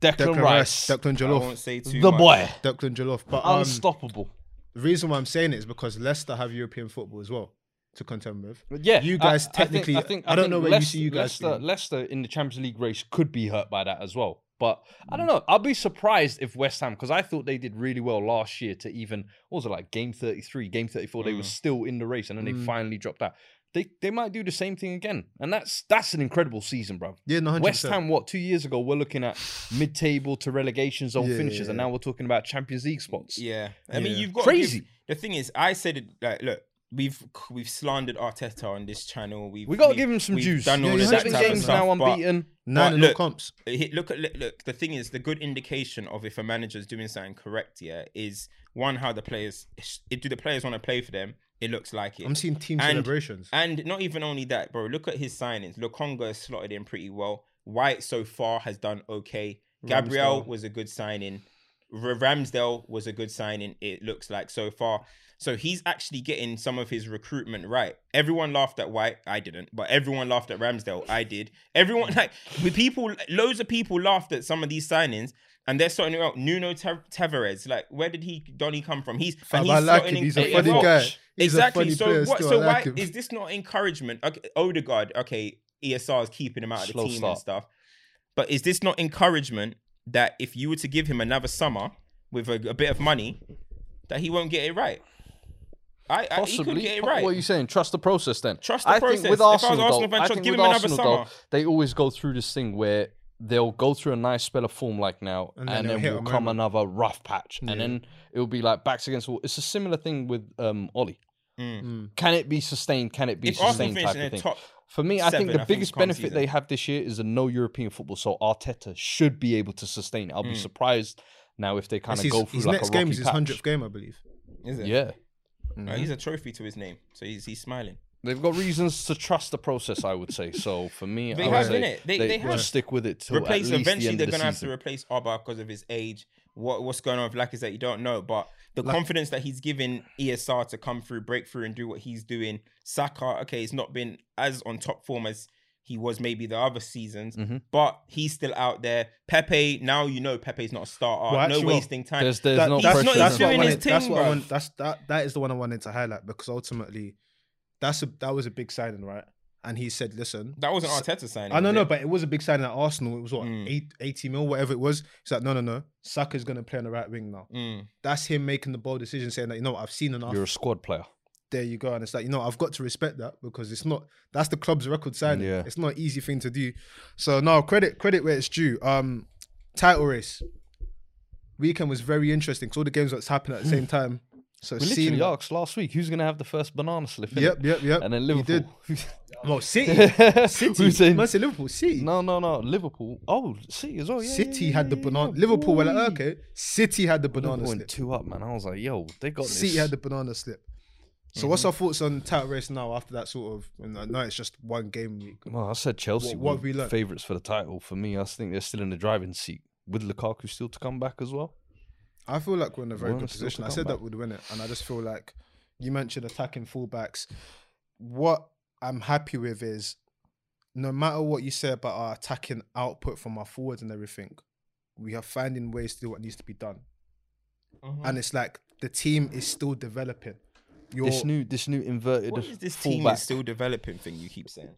Declan, Declan Rice, Rice, Declan I won't Jollof, say too the much. boy, Declan Jollof. But um, unstoppable. the reason why I'm saying it is because Leicester have European football as well to contend with. Yeah, you I- guys I think- technically- I, think, I don't think know where you see you guys Leicester. Leicester in the Champions League race could be hurt by that as well. But I don't mm. know. I'll be surprised if West Ham, because I thought they did really well last year to even what was it like game 33, game 34, they were mm. still in the race and then they mm. finally dropped out. They they might do the same thing again. And that's that's an incredible season, bro. Yeah, 100%. West Ham, what, two years ago, we're looking at mid table to relegation zone Yeah, finishes, yeah, and now we're talking about Champions League spots. Yeah, I mean you've got Crazy. Give, the thing is, I said it like, look, we've we've slandered Arteta on this channel. We've We got to give him some we've juice. Done all he's this had Seven type of games stuff, now but unbeaten. Nine But look, comps. look at look, look the thing is the good indication of if a manager's doing something correct yeah is one how the players do the players want to play for them it looks like it I'm seeing team And- celebrations. and not even only that bro look at his signings Lokonga has slotted in pretty well White so far has done okay Gabriel was a good signing R- Ramsdale was a good signing it looks like so far so he's actually getting some of his recruitment right. Everyone laughed at White, I didn't, but everyone laughed at Ramsdale, I did. Everyone (laughs) like with people, loads of people laughed at some of these signings, and they're starting out Nuno Tav- Tavares. Like, where did he Donny come from? He's Fam, and I like him. He's a funny as guy. He's exactly. a funny so what? still, So I why him. is this not encouragement? Okay, Odegaard, okay, ESR is keeping him out of the team start. and stuff, but is this not encouragement that if you were to give him another summer with a, a bit of money, that he won't get it right? I, I he Possibly. get it right. What are you saying? Trust the process then. Trust the I process. think with If I was Arsenal, Arsenal though, fan, I think give with him another Arsenal, summer. though, they always go through this thing where they'll go through a nice spell of form like now, And and then then, they'll hit will a come moment. another rough patch, and then it will be like backs against wall. It's a similar thing with um Ollie. Mm. Can it be sustained? Can it be If sustained? Type of thing. top, For me, I think the I biggest come benefit season. they have this year is a no European football. So Arteta should be able to sustain it. I'll be surprised now if they kind of go through his like next a game rocky is his patch. hundredth game, I believe. is it? Yeah, he's a trophy to his name, so he's he's smiling. they've got reasons to trust the process. I would say. So for me, They I would have, say innit? They- they, they have. stick with it till replace at least eventually the end they're of the gonna have to replace Auba because of his age. What what's going on with Lacazette, you don't know, but the confidence that he's given ESR to come through, break through, and do what he's doing. Saka, okay, he's not been as on top form as he was maybe the other seasons, Mhm. but he's still out there. Pepe, now you know Pepe's not a starter. Well, no wasting time. There's there's That- no pressure. not- that's doing his. That's what I want. That's that. That is the one I wanted to highlight because ultimately, that's a that was a big signing, right? And he said, "Listen, that wasn't Arteta signing. I don't know, it? but it was a big signing at Arsenal. It was what Mm. eight, 80 mil, whatever it was. He's like, no, no, no. Saka's gonna play on the right wing now. Mm. That's him making the bold decision, saying that you know what, I've seen enough. You're a squad player. there you go. And it's like, you know, I've got to respect that because it's not that's the club's record signing. Yeah. It's not an easy thing to do. So no, credit credit where it's due. Um title race. Weekend was very interesting. because all the games that's happening at the same (laughs) time. So We seeing literally asked last week who's going to have the first banana slip. innit? Yep, yep, yep. And then He Liverpool. (laughs) Well, (laughs) City. City. Who's saying? Man said Liverpool. City. No, no, no. Liverpool. Oh, City as well. Yeah, City yeah, had the yeah, banana. yeah, Liverpool were boy. like, okay. City had the banana Liverpool slip. went two up, man. I was like, yo, they got City this. had the banana slip. So what's mm-hmm. our thoughts on title race now after that sort of? And I know it's just one game week. Well, I said Chelsea What- what have we learnt? favourites for the title. For me, I think they're still in the driving seat with Lukaku still to come back as well. I feel like we're in a very We're good still position. I come said that back. we'd win it, and I just feel like you mentioned attacking fullbacks. What I'm happy with is no matter what you say about our attacking output from our forwards and everything, we are finding ways to do what needs to be done. Mm-hmm. And it's like the team is still developing. You're, This new, this new inverted What is this team fullback. is still developing thing you keep saying?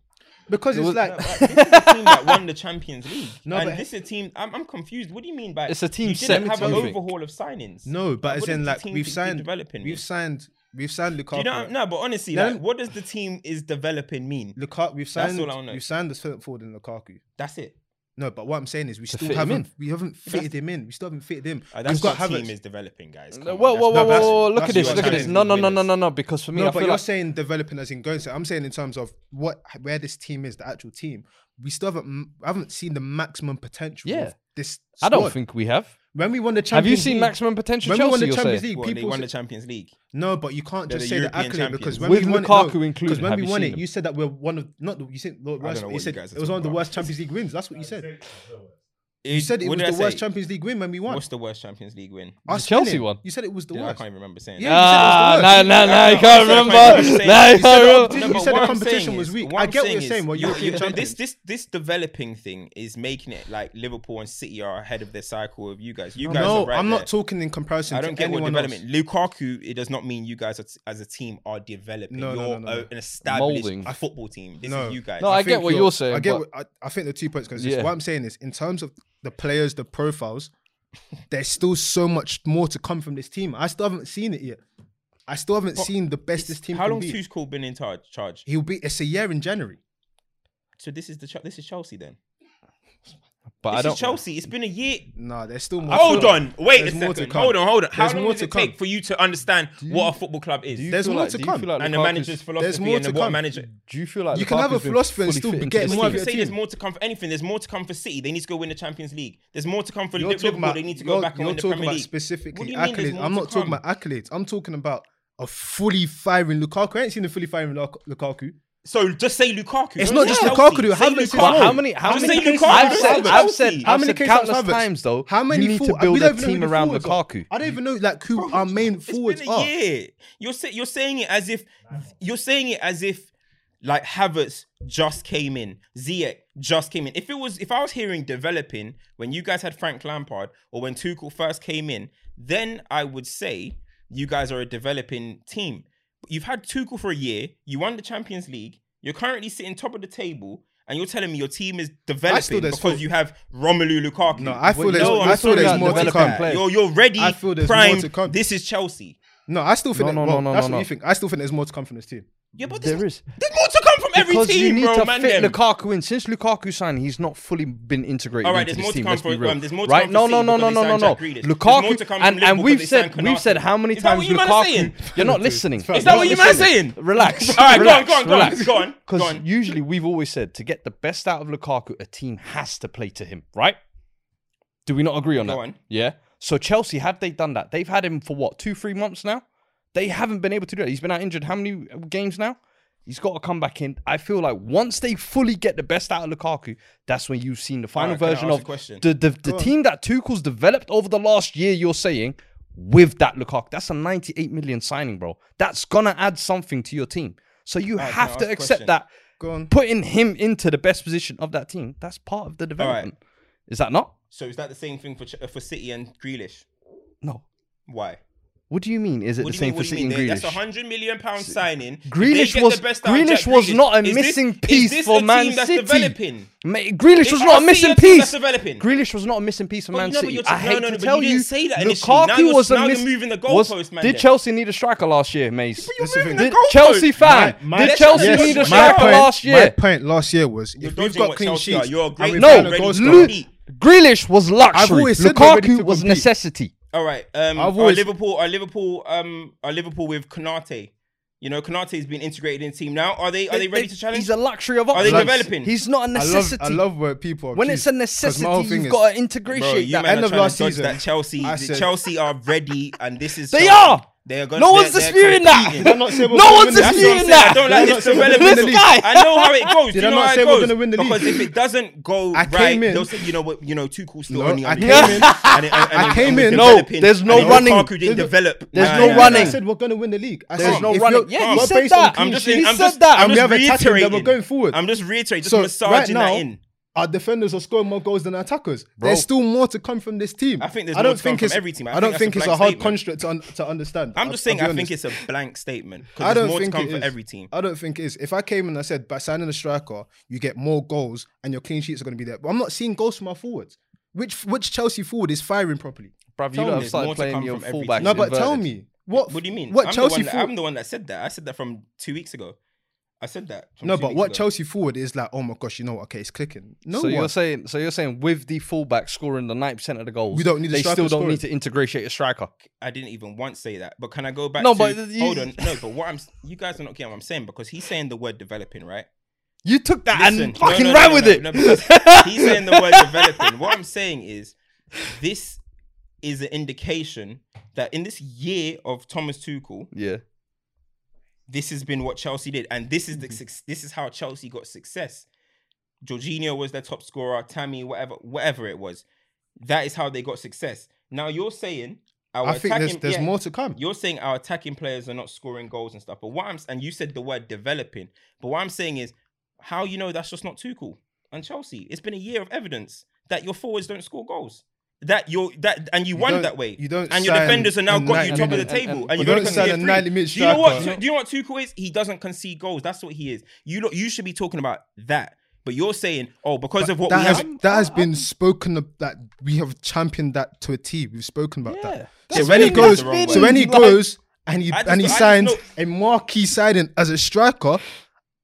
because It it's was- like No, but this is a team that won the Champions League. (laughs) No, and but- this is a team. I'm, I'm confused. What do you mean by It's a team You set didn't have an overhaul of signings. no, but as in like we've signed, developing we've signed, we've signed Do Lukaku. you know? No, but honestly, No, like, what does the team is developing mean? Lukaku, we've That's signed, all I wanna know. we've signed the centre forward in Lukaku. That's it. No, but what I'm saying is we To still fit him haven't we haven't fitted him in. We still haven't fitted him. Uh, that's We've got what Havertz. team is developing, guys. Come Whoa, on, whoa, whoa, whoa, whoa, Look at this. Look at this. No, no, no, no, no, no. Because for me, No, I but feel you're like saying developing as in going. So I'm saying in terms of what where this team is, the actual team. We still haven't haven't seen the maximum potential. Yeah. of this. I don't think we have. When we won the Champions Have you seen League, maximum potential When Chelsea? we won the you're Champions saying? League, What, they people won the say- Champions League. No, but you can't They're just the say the European accolade because when With we won Lukaku it, no, included, when have we you won seen it, them? you said that we're one of not the, you said the worst, know you what said you guys are it was one of the talking worst. Champions League wins. That's what you said. You said it what was did I the worst say? Champions League win when we won. What's the worst Champions League win? Us Chelsea winning. one. You said it was the Yeah, I worst. can't even remember saying. Yeah, that. Ah, you said nah, it was the nah, worst. nah. You I can't said remember. what I'm saying. Nah, you You said can't the remember. No, you said the competition was weak. I get what you're saying, what you- European you- This champions. this this developing thing is making it like Liverpool and City are ahead of their cycle of you guys. You guys No, right I'm there. not talking in comparison. I to don't get what anyone development. Lukaku, it does not mean you guys are as a team are developing. No, no, you're no, no, no. a- an established Molding. football team. This No. is you guys. No, I get think what you're saying, I get. but- What, I, I think the two points because Yeah. what I'm saying is in terms of the players, the profiles, there's still so much more to come from this team. I still haven't seen it yet. I still haven't but seen the best this team. How long? be. Tuchel been in charge? He'll be. It's a year in January. So this is the this is Chelsea then. But this I don't. Is Chelsea. It's been a year. No, there's still more. Hold on. Wait there's a second. Hold on. Hold on. How there's long does it come. take for you to understand you, what a football club is? There's more like, to come. Like and the manager's philosophy there's more and to come. manager. Do you feel like you can have a philosophy and still getting more? Of your say team. there's more to come for anything. There's more to come for City. They need to go win the Champions League. There's more to come for you're Liverpool. About, they need to go back and win the Premier League. Specifically, accolades. I'm not talking about accolades. I'm talking about a fully firing Lukaku. I ain't seen a fully firing Lukaku. So just say Lukaku. It's not just Lukaku. How many? How many? How many? I've said. I've said. How many? Countless times though. How many? You need to build a team around Lukaku. I don't even know like who our main forwards are. You're you're saying it as if you're saying it as if like Havertz just came in, Ziyech just came in. If it was, if I was hearing developing when you guys had Frank Lampard or when Tuchel first came in, then I would say you guys are a developing team. You've had Tuchel for a year. You won the Champions League. You're currently sitting top of the table and you're telling me your team is developing because full. you have Romelu Lukaku. No, I feel well, there's, no, I feel there's more to come. You're, you're ready. I feel there's prime, more to come. This is Chelsea. No, I still think no, that, no, well, no, no, that's no, what no. you think. I still think there's more to come from this team. Yeah, but there's, there is. More to come from every because team, you need bro, to man. Fit. Lukaku in since Lukaku signed, he's not fully been integrated. All right, there's more, team, from, um, there's more to come from. Right? No, no, no, no, no, no, no. Lukaku, and, and we've said we've said how many is times you Lukaku. You're not listening. Is that what you're saying? Relax. (laughs) All right, go on, go on, go on, go on. Because usually we've always said to get the best out of Lukaku, a team has to play to him, right? Do we not agree on that? Yeah. So Chelsea, have they done that? They've had him for what two, three months now. They haven't been able to do that. He's been out injured how many games now? He's got to come back in. I feel like once they fully get the best out of Lukaku, that's when you've seen the final right, version of the the, the team that Tuchel's developed over the last year. You're saying with that Lukaku, that's a 98 million signing, bro. That's gonna add something to your team. So you right, have to accept question. that. Go on. Putting him into the best position of that team, that's part of the development. Right. Is that not? So is that the same thing for uh, for City and Grealish? No. Why? What do you mean? Is it the same mean, for City and Grealish? That's a hundred million pound signing. Grealish was Grealish was not a missing this, piece for Man City. Ma- Grealish was not a missing piece. Grealish was not a missing piece for Man City. I hate no, no, to tell you, you say that Lukaku was a missing Moving the goalpost, man, did Chelsea need a striker last year, Mace? Did Chelsea fan? Did Chelsea need a striker last year? My point last year was if you've got clean sheets, no, Grealish was luxury. Lukaku was necessity. All right. Um, always... Our Liverpool, our Liverpool, um, our Liverpool with Konate. You know, Konate has been integrated in the team now. Are they? Are they, they ready they, to challenge? He's a luxury of options. Are they developing? He's not a necessity. I love, I love where people. when it's a necessity, you've is, got to integrate bro, you that. End of last season, that Chelsea, said, Chelsea are ready, and this is they are. They're going. No one's disputing that. No one's disputing that. I don't like They're this guy, I know how it goes. Do you I know not how say it we're win the league? Because if it doesn't go I came in- they'll say, you know what, you know, Tuchel's still No, only I came in- and and- I came and in- No, there's no and Lukaku running. didn't develop. There's no running. I said we're going to win the league. I There's no running. Yeah, you said that. I'm just, I'm just, reiterating. we're going forward. I'm just reiterating, just So, right massaging that in our defenders are scoring more goals than our attackers. Bro. There's still more to come from this team. I think there's I don't think it's, every team. I, I don't think, think a it's a hard statement. construct to, un, to understand. I'm just I, saying I think it's a blank statement. I don't think it is. every team. I don't think it is. If I came and I said by signing a striker, you get more goals and your clean sheets are going to be there. But I'm not seeing goals from our forwards. Which which Chelsea forward is firing properly? Bruv, you don't playing your fullback. No, but tell me. What, what do you mean? What I'm Chelsea? The that, I'm the one that said that. I said that from two weeks ago. I said that. No, but what ago. Chelsea forward is like, oh my gosh, you know what? Okay, it's clicking. No, so one. you're saying, so you're saying, with the fullback scoring the nine percent of the goals, we don't need. They still don't scoring. need to integrate a striker. I didn't even once say that, but can I go back? No, to, but you, hold on, no, but what I'm, you guys are not getting what I'm saying because he's saying the word developing, right? You took that Listen, and fucking no, no, ran no, with it. (laughs) he's saying the word developing. What I'm saying is, this is an indication that in this year of Thomas Tuchel, yeah, this has been what Chelsea did, and this is the mm-hmm. this is how Chelsea got success. Jorginho was their top scorer, Tammy, whatever, whatever it was. That is how they got success. Now you're saying I think there's, there's yeah, more to come. You're saying our attacking players are not scoring goals and stuff, but what I'm and you said the word developing, but what I'm saying is how you know that's just not too cool. and Chelsea. It's been a year of evidence that your forwards don't score goals that you're that and you, you won that way. You don't and your defenders are now got you top of the table. And, and, and, you're don't sign a 90 minute striker. Do you know what? Do you know what Tuchel is? He doesn't concede goals. That's what he is. You look, you should be talking about that. But you're saying, oh, because but of what that has, have, that has been spoken of, that we have championed that to a T. We've spoken about yeah, that. So when, so when he goes, so when he goes and he just, and he I signs a marquee signing as a striker,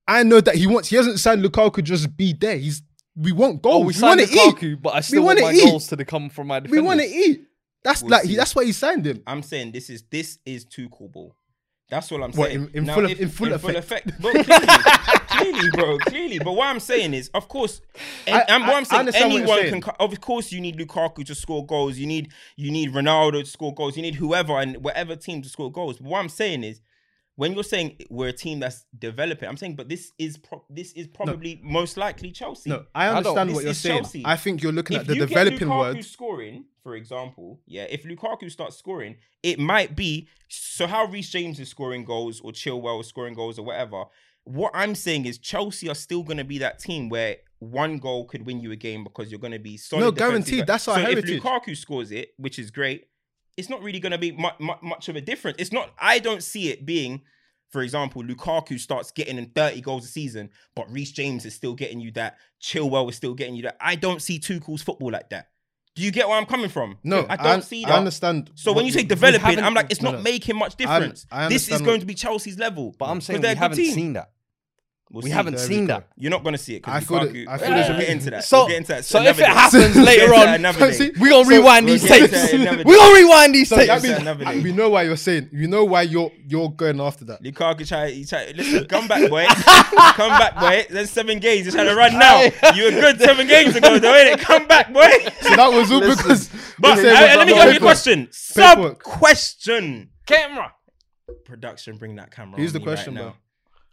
I know that he wants. He hasn't signed Lukaku just be there. He's we want goals. Oh, we we signed want to eat. but I still wanna want my eat. goals to come from my We defenders. want to eat. That's We'll like see. he, that's why he signed him. I'm saying this is this is too cool ball. That's all I'm What, saying. in- in full of- in full effect? Bro, clearly, (laughs) clearly, bro, clearly. But what I'm saying is, of course, and, I- and what I- I'm saying, understand what you're anyone saying. can. Of course, you need Lukaku to score goals. You need you need Ronaldo to score goals. You need whoever and whatever team to score goals. But what I'm saying is, when you're saying we're a team that's developing, I'm saying, but this is pro- this is probably most likely Chelsea. No, I understand this what you're saying. Chelsea. I think you're looking if at the you developing get Lukaku word. scoring, for example, yeah, if Lukaku starts scoring, it might be so how Reece James is scoring goals or Chilwell is scoring goals or whatever. What I'm saying is Chelsea are still going to be that team where one goal could win you a game because you're going to be solid. No, defensive. guaranteed. That's our so heritage. if Lukaku scores it, which is great, it's not really going to be mu- mu- much of a difference. It's not. I don't see it being. For example, Lukaku starts getting in 30 goals a season, but Reece James is still getting you that. Chilwell is still getting you that. I don't see Tuchel's football like that. Do you get where I'm coming from? No, I don't see that. I understand. So when you say developing, I'm like, it's no, not no. making much difference. I this is going to be Chelsea's level. But I'm saying they're we haven't seen that. We'll we see. haven't There we seen go. that. You're not going to see it. 'cause I feel that- Lukaku- I feel we'll get into that. So, we'll get into that so if another it day. happens We'll later into that on, another (laughs) See, day. we gonna rewind these we'll get tapes. that another (laughs) We day. gonna rewind these So tapes. that Tapes. means Another day. we know why you're saying. You know why you're you're going after that. Lukaku try, he try, listen, come back, boy. (laughs) come back, boy. There's seven games. You're trying to run now. You were good seven games ago, though, ain't it? Come back, boy. So that was all because. But they uh, let me about ask you a question. Sub Paperwork. question. Camera. Production, bring that camera. Here's on the me right question, now. bro.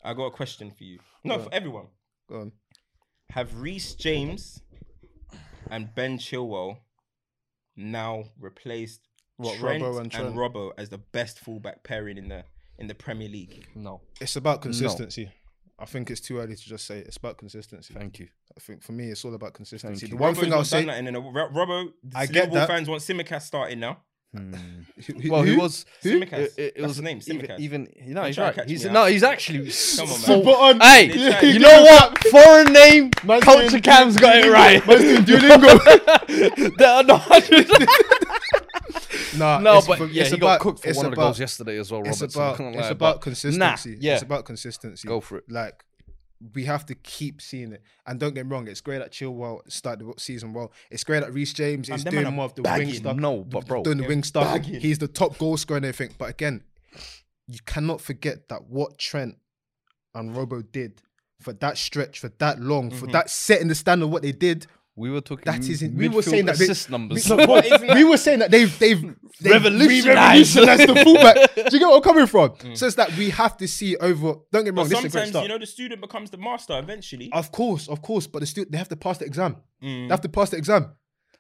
I got a question for you. No, Go for on. everyone. Go on. Have Reece James and Ben Chilwell now replaced What, Trent Robbo and and, Trent? Robbo as the best fullback pairing in the in the Premier League? No, It's about consistency. I think it's too early to just say it. it's about consistency. thank you. I think for me, it's all about consistency. you. The one Robbo's thing I'll say, done that in a, Ro- Robbo, the I get Liverpool that. fans want Simicast starting now. Hmm. (laughs) who- Well, he who? was. Simicast. It, it, it was his name. even, Simicast. even you know he's try right. He's no, he's actually. Come on, man. so- on. Um, hey, you know what? Foreign name, Man's culture doing- cam's got it right. (laughs) Man's doing Duolingo. (laughs) There are no- Nah, no, it's but for- yeah, it's he about- got cooked for it's one of the about- goals yesterday as well. It's Robertson, about can't it's about consistency. Nah, yeah, It's about consistency. Go for it. Like we have to keep seeing it. And don't get me wrong, it's great that Chilwell started the season well. It's great that Reece James is doing more of the bagging. wing stuff. No, but bro, doing the wing stuff. bagging. He's the top goal scorer and everything. But again, you cannot forget that what Trent and Robbo did for that stretch, for that long, for mm-hmm. that setting the standard of what they did. We were talking. That is m- we were saying that they- assist numbers. We, but (laughs) we were saying that they've they've, they've Revolutionised. revolutionised the fullback. (laughs) Do you get where I'm coming from? So it's that we have to see over. Don't get me wrong. This is a great sometimes you know the student becomes the master eventually. Of course, of course, but the student they have to pass the exam. Mm. They have to pass the exam.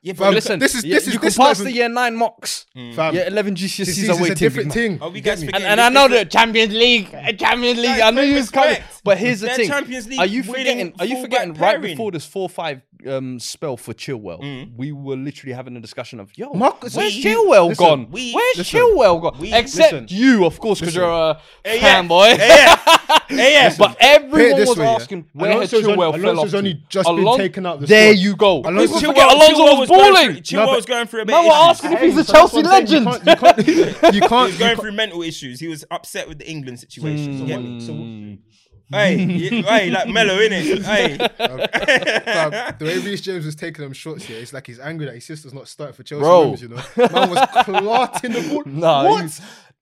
Yeah, Fam, Listen, this is yeah, this is you this can pass level- the year nine mocks. Fam, Yeah, eleven this GCSEs is are a waiting. different big man. thing. Oh, we guys get me? And, and I know the Champions League, uh, Champions League. Guys, I know pay you was coming, respect. but here's the They're thing: Champions League are you winning forgetting? Are you fullback forgetting? Right pairing. before this four-five um, spell for Chilwell, Mm. we were literally having a discussion of, "Yo, Marcus- where's we- Chilwell listen, gone? we- where's listen, Chilwell gone? we- Except listen, you, of course, because you're a fanboy. yeah. (laughs) fanboy. (laughs) Yeah. Hey, yeah. But everyone was way, yeah. asking where had Alonso's on- Chilwell fell off. Alonso's to. only just been taken out the There you go. Alonso- People Chilwell- forget Alonso Chilwell was going balling. through- Chilwell but- was going through a bit Man, we're asking if he's a Chelsea what I'm saying, legend. You can't, you can't, you (laughs) He can't, was going through mental issues. He was upset with the England situation. you get me? so- Mm. Hey, you- hey, like mellow, innit? (laughs) Hey. Fam, the way Reece James was taking them shots here, it's like he's angry that his sister's not starting for Chelsea. Bro. Women's, you know, man was clotting the ball. Nah, what?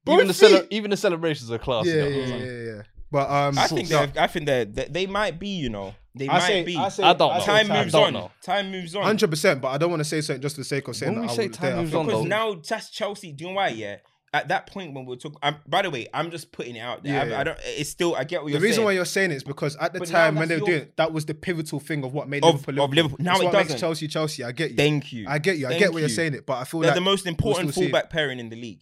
even the cele- even the celebrations are classy. Yeah, yeah, yeah, yeah, yeah. But um, I think no, they're, I think they're, they they might be, you know, they I might say, be. I say, I don't know. time moves don't on. know. Time moves on. hundred percent. But I don't want to say something just for the sake of saying When that. we I say would- time I moves think- on, Because though. now that's Chelsea. Do you know why? Yeah. At that point when we're talking, I'm, by the way, I'm just putting it out there. Yeah, I, yeah. I don't. It's still. I get what The you're saying. The reason saying. why you're saying it is because at the But time when they that's were your- doing it, that was the pivotal thing of what made Of- Liverpool of Liverpool. Now It's it what makes doesn't. Chelsea Chelsea. I get you. Thank you. I get you. I Thank get what you're saying it, but I feel They're like the most important still see it. fullback pairing in the league.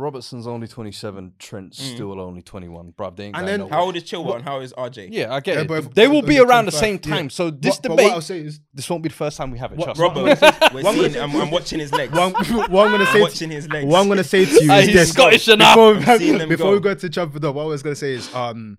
Robertson's only 27, Trent's Mm. still only 21. Bruv, they ain't And going then- nowhere. How old is Chilwell and how is RJ? Yeah, I get They're it. both- they will they're be both around the 25, same yeah. time. So this What- but debate, what I'll say is, this won't be the first time we have it. What- Trust me. Robert, we're One seeing. gonna I'm, I'm watching his legs. one, (laughs) what I'm gonna say, to, watching his legs. what I'm gonna say to you (laughs) is he's this. Scottish enough. Before, Seeing them before go. we go to jump it up, what I was gonna say is, um,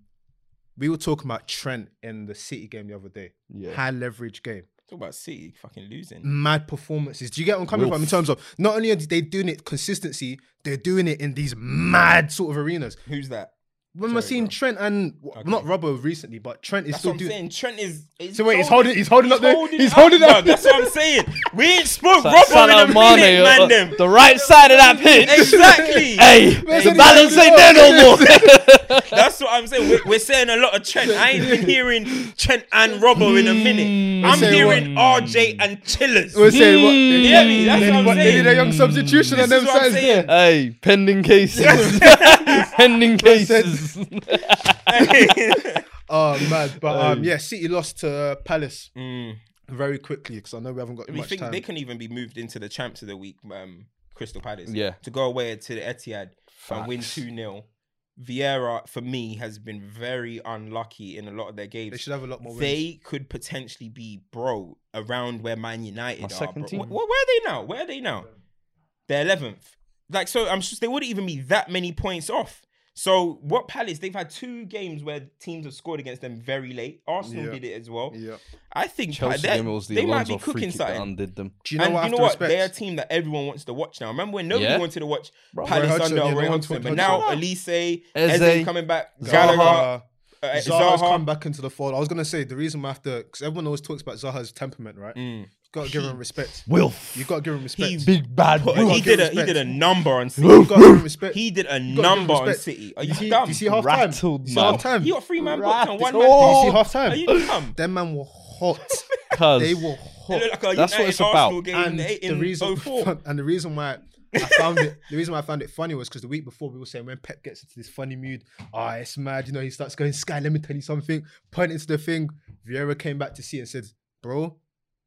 we were talking about Trent in the City game the other day. Yeah. High leverage game. Talk about City fucking losing. Mad performances. Do you get what I'm coming from in terms of not only are they doing it consistency, they're doing it in these mad sort of arenas. Who's that? When we're Sorry, seeing bro. Trent and w- not Robbo recently, but Trent is That's still what I'm doing. saying. Trent is. is So wait, he's holding- he's holding up the- he's holding up- dog. That's what I'm saying. We ain't spoke Sa- Robbo in a minute, man. uh, Them. the right side of that pitch. Exactly. (laughs) hey, Where's the the- balance ain't there no more. (laughs) That's what I'm saying. We're, we're saying a lot of Trent. I ain't been hearing Trent and Robbo in a minute. I'm saying hearing RJ and Chillers. We're saying what? You hear me? That's what I'm What, they need a young substitution on them is what I'm sides saying. there. hey, pending cases. (laughs) pending (laughs) cases. (laughs) (laughs) Oh man, but um, yeah, City lost to uh, Palace Mm. very quickly because I know we haven't got We much think time. they can even be moved into the champs of the week, um, Crystal Palace. Yeah. To go away to the Etihad and win 2 0. Vieira, for me, has been very unlucky in a lot of their games. They should have a lot more wins. They could potentially be, bro, around where Man United My are. second bro. team. Wh- wh- where are they now? Where are they now? They're 11th. Like, so I'm just, they wouldn't even be that many points off. So, what Palace, they've had two games where teams have scored against them very late. Arsenal Yeah. did it as well. Yeah. I think Chelsea they, game it was the they might be cooking something. undid them. Do you know and what I you know what? respect? They're a team that everyone wants to watch now. Remember when nobody Yeah. wanted to watch Bro. Palace Roy Hodgson, under yeah, Roy no Hodgson, but now Zaha. Olise, Eze. Eze coming back, Zaha, Gallagher, uh, Zaha's Zaha. come back into the fold. I was gonna say the reason we have to, because everyone always talks about Zaha's temperament, right? Mm. Got to give him respect. Wilf. You've got to give him respect. He- Big bad Put- he did a he did a number on City. you got to give him (laughs) respect. He did a gotta give him number on respect. City. Are you you see, dumb? do you see half time? Rattled, See half time. He got three man box and one man. Do you Oh. see half time? Are you dumb? Them man were hot. (laughs) They were It hot. like That's what it's about. And the reason (laughs) 04. and the reason why I found it the reason why I found it funny was because the week before we were saying when Pep gets into this funny mood, ah, it's mad, you know, he starts going, Sky, let me tell you something, pointing to the thing. Vieira came back to see and said, Bro,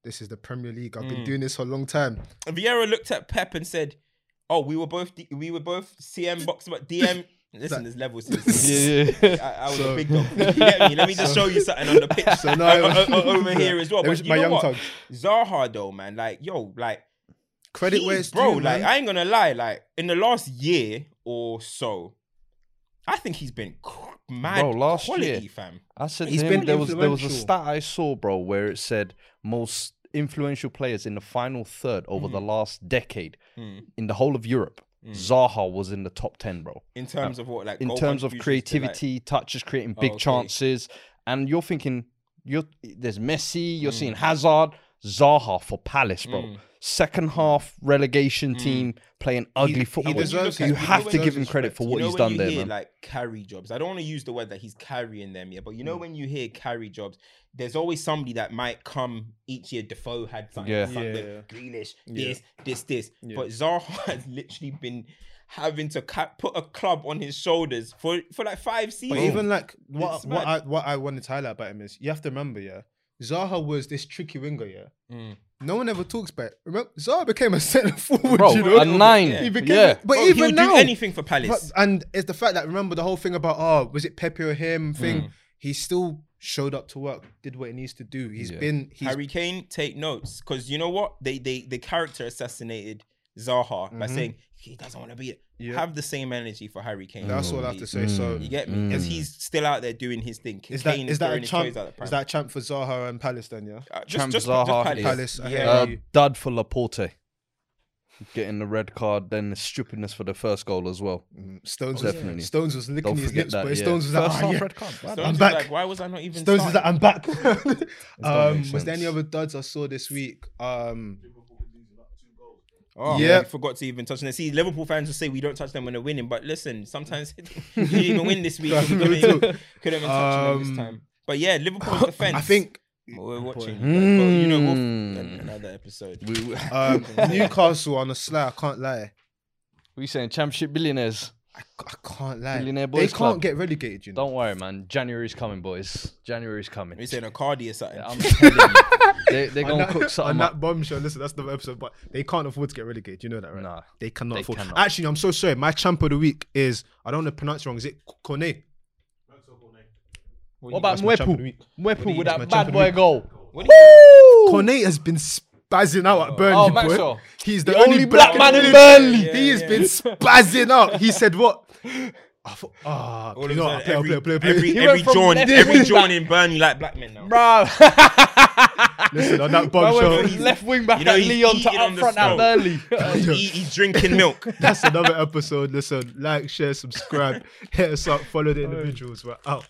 this is the Premier League. I've been Mm. doing this for a long time. Vieira looked at Pep and said, "Oh, we were both D- we were both CM (laughs) box, but DM." (laughs) Listen, there's levels. (laughs) Yeah, yeah. I, I was So- a big dog. You get me? Let me just show you something on the pitch So now o- o- o- over here as well. But you my know young what? tongue. Zaha though, man, like yo, like Credit where it's bro, due, like man. I ain't gonna lie, like in the last year or so, I think he's been mad Bro, last quality, year- fam. I said He's to been there was there was a stat I saw, bro, where it said most influential players in the final third over the last decade Mm. in the whole of Europe. Zaha was in the top ten, bro. In terms of what, like In goal terms of contributions to, like- creativity, touches, creating big okay. chances, and you're thinking, you're there's Messi, you're Mm. seeing Hazard, Zaha for Palace, bro. Second half relegation team playing ugly he football. deserves you it. Have to give him credit respect. for You what know he's when done you there, hear, man. Like carry jobs. I don't want to use the word that he's carrying them yet, but you Mm. know when you hear carry jobs, there's always somebody that might come each year. Defoe had something, Yeah. something Yeah. Grealish, Yeah. this, this, this. Yeah. But Zaha (laughs) has literally been having to ca- put a club on his shoulders for for like five seasons. But seasons. even like what what. I what I wanted to highlight about him is you have to remember, yeah, Zaha was this tricky winger, yeah. Mm. No one ever talks back. Remember, Zaha became a (laughs) centre forward, Bro, you know. a nine. Yeah. He became, Yeah. but Bro, he even would now, do anything for but, Palace. and it's the fact that remember the whole thing about oh, was it Pepe or him thing? Mm. He still showed up to work, did what he needs to do. He's Yeah. been he's Harry Kane, take notes because you know what they they the character assassinated Zaha by Mhm. saying he doesn't want to be it. Yeah. Have the same energy for Harry Kane. that's all I have to say. So You get me? Because Mm. he's still out there doing his thing. is that Kane is that a champ? out Is that champ for Zaha and Palace then? Yeah. Uh, just, Champ just, Zaha, just Palace. Palace, Yeah. Uh, you. dud for Laporte. Getting the red card, then the stupidness for the first goal as well. Stones Definitely. Was, Stones was licking Don't his lips, that. but yeah. Stones was like, First "Ah, yeah." red card. Stones I'm back. Like, Why was I not even? Stones is starting? like, I'm back. um, was there any other duds I saw this week? Um, Oh, Yeah. yeah, I forgot to even touch them. See, Liverpool fans will say we don't touch them when they're winning, but listen, sometimes (laughs) you didn't even win this week. (laughs) We couldn't even, couldn't even touch them this Um, time. But yeah, Liverpool's defense. I think we're watching. Boy. But, you know, we'll, Mm. another episode. We, we, (laughs) um, Newcastle on the sly. I can't lie. we saying championship billionaires. I, I can't lie. Billionaire they Boys can't Club. get relegated. You know. Don't worry, man. January's coming, boys. January's coming. We're saying a Cardi or something. I'm telling you, (laughs) they, they're gonna that- cook on something that up. bombshell. Listen, that's the episode, but they can't afford to get relegated. You know that, right? Nah. They cannot They afford. cannot. Actually, I'm so sorry. My champ of the week is I don't want to pronounce it wrong. Is it Cornet? What about That's my champ of the Mwepu? week. Mwepu with That's my that champ bad of the boy week. goal. What do you Cornet has been spazzing out at Burnley, Oh, boy. Maxwell. He's the, The only black man in Burnley. Burnley. Yeah, he has yeah. been spazzing out. He said what? (laughs) I thought, ah, All you know a Play, every, play, play, play. every, every went John, every wing John in Burnley like black men now. Bro, (laughs) Listen, on that Man bombshell, left wing back You know at Lyon to up front at. Burnley. (laughs) He- he's drinking milk. that's another episode. Listen, like, share, subscribe, hit us up, follow the individuals. We're out.